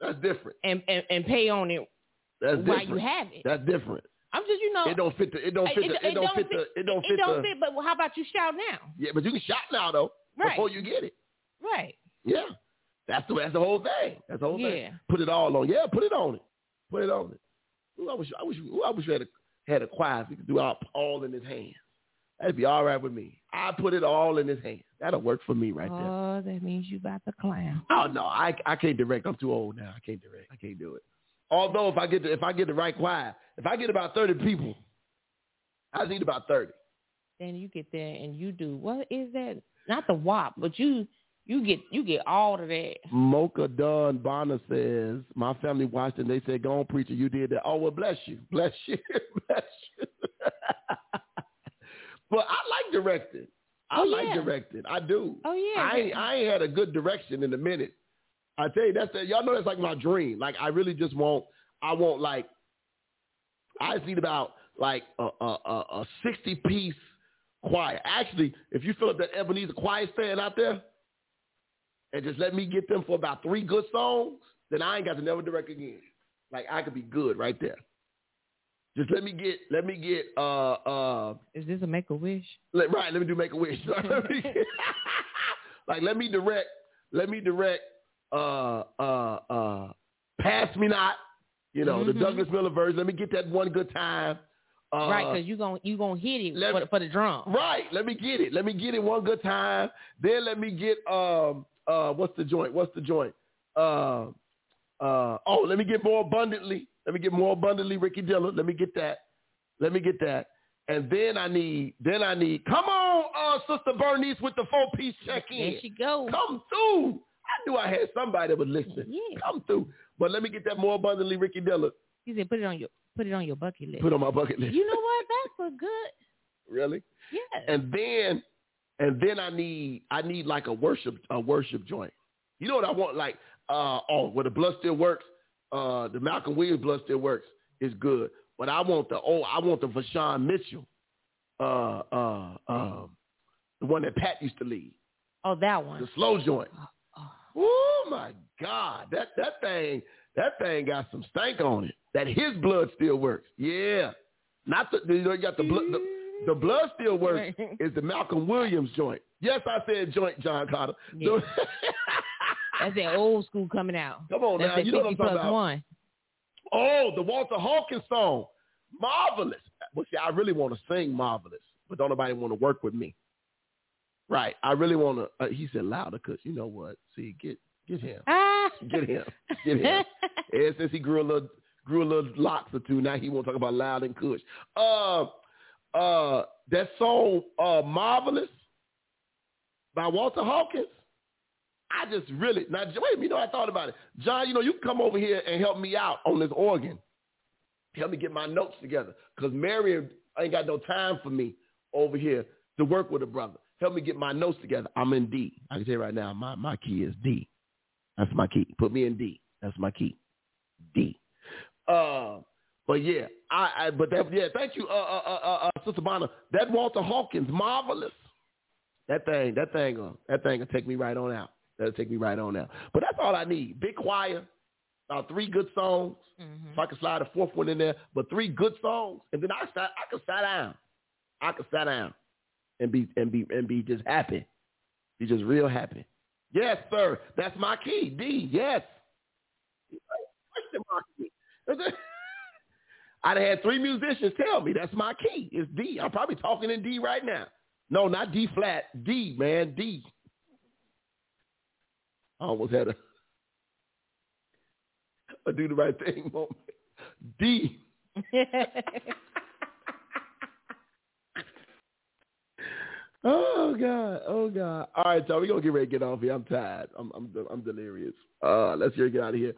That's different. and and, and pay on it That's while different. you have it. That's different. I'm just you know It don't fit the. It don't fit the. it It don't don't fit the. It don't it fit don't the. fit. But how about you shout now? Yeah, but you can shout now though Right. before you get it. Right. Yeah, that's the that's the whole thing. That's the whole Yeah. thing. Put it all on. Yeah, put it on it. Put it on it. Ooh, I wish I wish ooh, I wish we had a had a choir so we could do all, all in his hands. That'd be all right with me. I put it all in his hands. That'll work for me right there. Oh, that means you about to clown. Oh no, I I can't direct. I'm too old now. I can't direct. I can't do it. Although if I get the, if I get the right choir, if I get about thirty people, I need about thirty. Then you get there and you do what is that? Not the WAP, but you you get you get all of that. Mocha Dunn Bonner says, my family watched and they said, go on, preacher, you did that. Oh, well, bless you. Bless you. bless you. but I like directing. I Oh, like yeah. directing. I do. Oh yeah. I ain't, I ain't had a good direction in a minute. I tell you, that's that. Y'all know that's like my dream. Like I really just want, I want like, I just need about like a a, a, a sixty piece choir. Actually, if you fill up that Ebenezer choir stand out there, and just let me get them for about three good songs, then I ain't got to never direct again. Like I could be good right there. Just let me get, let me get, uh, uh, Is this a make a wish? let, right, let me do Make a Wish. Let me get- like, let me direct, let me direct, uh, uh, uh, Pass Me Not, you know, the Mhm. Douglas Miller version. Let me get that one good time. Uh, right, because you gon' you gonna hit it let for, the- for the drum. Right. Let me get it. Let me get it one good time. Then let me get um uh what's the joint? What's the joint? Uh uh oh, let me get more abundantly. Let me get more abundantly Ricky Dillard. Let me get that. Let me get that. And then I need then I need come on, uh Sister Bernice with the four piece check-in. There she go. Come through. I knew I had somebody that would listen. Yeah. Come through. But let me get that more abundantly Ricky Dillard. He said, put it on your put it on your bucket list. Put on my bucket list. You know what? That's a good. really? Yeah. and then and then I need I need like a worship a worship joint. You know what I want? Like uh oh, where the blood still works. Uh, the Malcolm Williams blood still works is good, but I want the oh I want the Vashawn Mitchell, uh uh um, the one that Pat used to lead, oh, that one. the slow joint. Oh, my God, that that thing that thing got some stank on it. That his blood still works. Yeah, not the you know you got the blood. The, the blood still works is the Malcolm Williams joint. Yes, I said joint, John Carter. Yeah. That's that old school coming out. Come on That's now, you know what I'm talking about. one. oh, the Walter Hawkins song, marvelous. Well, see, I really want to sing marvelous, but don't nobody want to work with me. Right, I really want to. Uh, he said louder because you know what? See, get get him, Ah. get him, get him. And since he grew a little grew a little locks or two, now he won't talk about loud and kush. Uh, uh, that song, uh, marvelous by Walter Hawkins. I just really now wait. a minute, You know, I thought about it, John. You know, you can come over here and help me out on this organ. Help me get my notes together because Mary ain't got no time for me over here to work with a brother. Help me get my notes together. I'm in D. I can tell you right now, my my key is D. That's my key. Put me in D. That's my key. D. Uh, but yeah, I, I but that yeah, thank you, uh, uh, uh, uh, uh, Sister Bonner. That Walter Hawkins, marvelous. That thing, that thing, uh, that thing will take me right on out. That'll take me right on out. But that's all I need. Big choir, about three good songs. Mhm. If I can slide a fourth one in there, but three good songs, and then I sat, I can sit down. I can sit down and be and be and be just happy, be just real happy. Yes, sir. That's my key. D. Yes. Question mark me. I'd have had three musicians tell me that's my key. It's D. I'm probably talking in D right now. No, not D flat. D, man. D. I almost had a, a do the right thing moment. D. Oh God, oh God. All right, y'all, we gonna get ready to get off here. I'm tired. I'm I'm I'm delirious. Uh, let's get get out of here.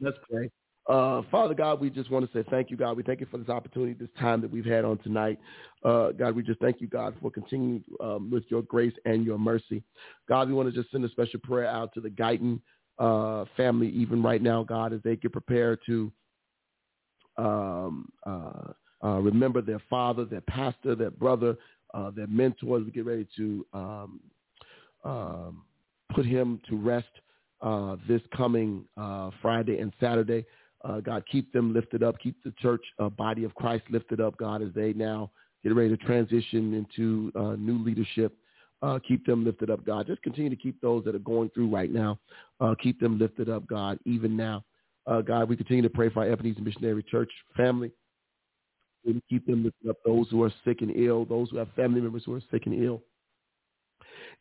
Let's pray. Uh, Father God, we just want to say thank you, God. We thank you for this opportunity, this time that we've had on tonight. Uh, God, we just thank you, God, for continuing um, with your grace and your mercy. God, we want to just send a special prayer out to the Guyton uh, family, even right now, God, as they get prepared to um, uh, uh, remember their father, their pastor, their brother, uh, their mentors. We get ready to um, um, put him to rest uh, this coming uh, Friday and Saturday. Uh, God, keep them lifted up. Keep the church uh, body of Christ lifted up, God, as they now get ready to transition into uh, new leadership. Uh, keep them lifted up, God. Just continue to keep those that are going through right now. Uh, keep them lifted up, God, even now. Uh, God, we continue to pray for our Ebenezer Missionary Church family. We keep them lifted up, those who are sick and ill, those who have family members who are sick and ill.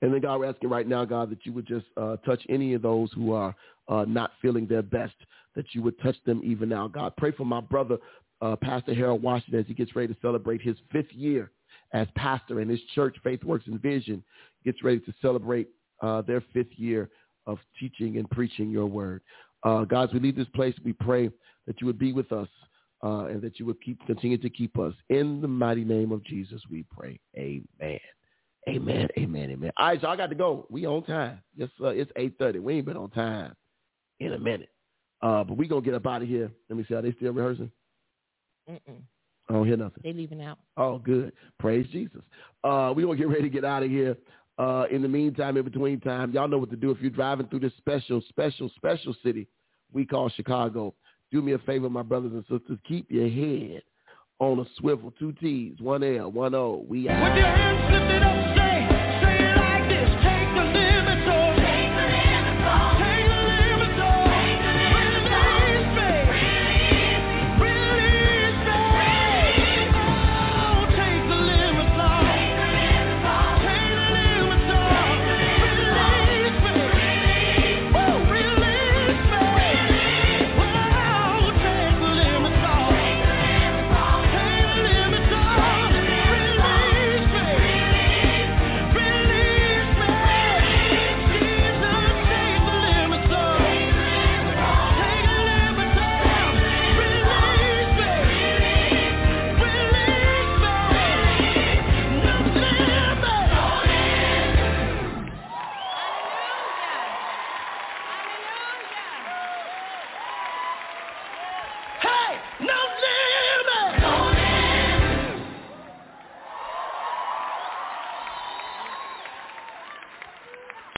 And then, God, we're asking right now, God, that you would just uh, touch any of those who are uh, not feeling their best, that you would touch them even now. God, pray for my brother, uh, Pastor Harold Washington, as he gets ready to celebrate his fifth year as pastor and his church, Faith Works and Vision, gets ready to celebrate uh, their fifth year of teaching and preaching your word. Uh, God, as we leave this place, we pray that you would be with us uh, and that you would keep continue to keep us. In the mighty name of Jesus, we pray. Amen. Amen. Amen. Amen. All right, so I got to go. We on time. It's uh, it's eight thirty. We ain't been on time in a minute. Uh, but we gonna get up out of here. Let me see. Are they still rehearsing? Mm-mm. I don't hear nothing. They leaving out. Oh, good. Praise Jesus. Uh, we gonna get ready to get out of here. Uh, in the meantime, in between time, y'all know what to do. If you're driving through this special, special, special city we call Chicago, do me a favor, my brothers and sisters. Keep your head on a swivel. Two T's, one L, one O. We out.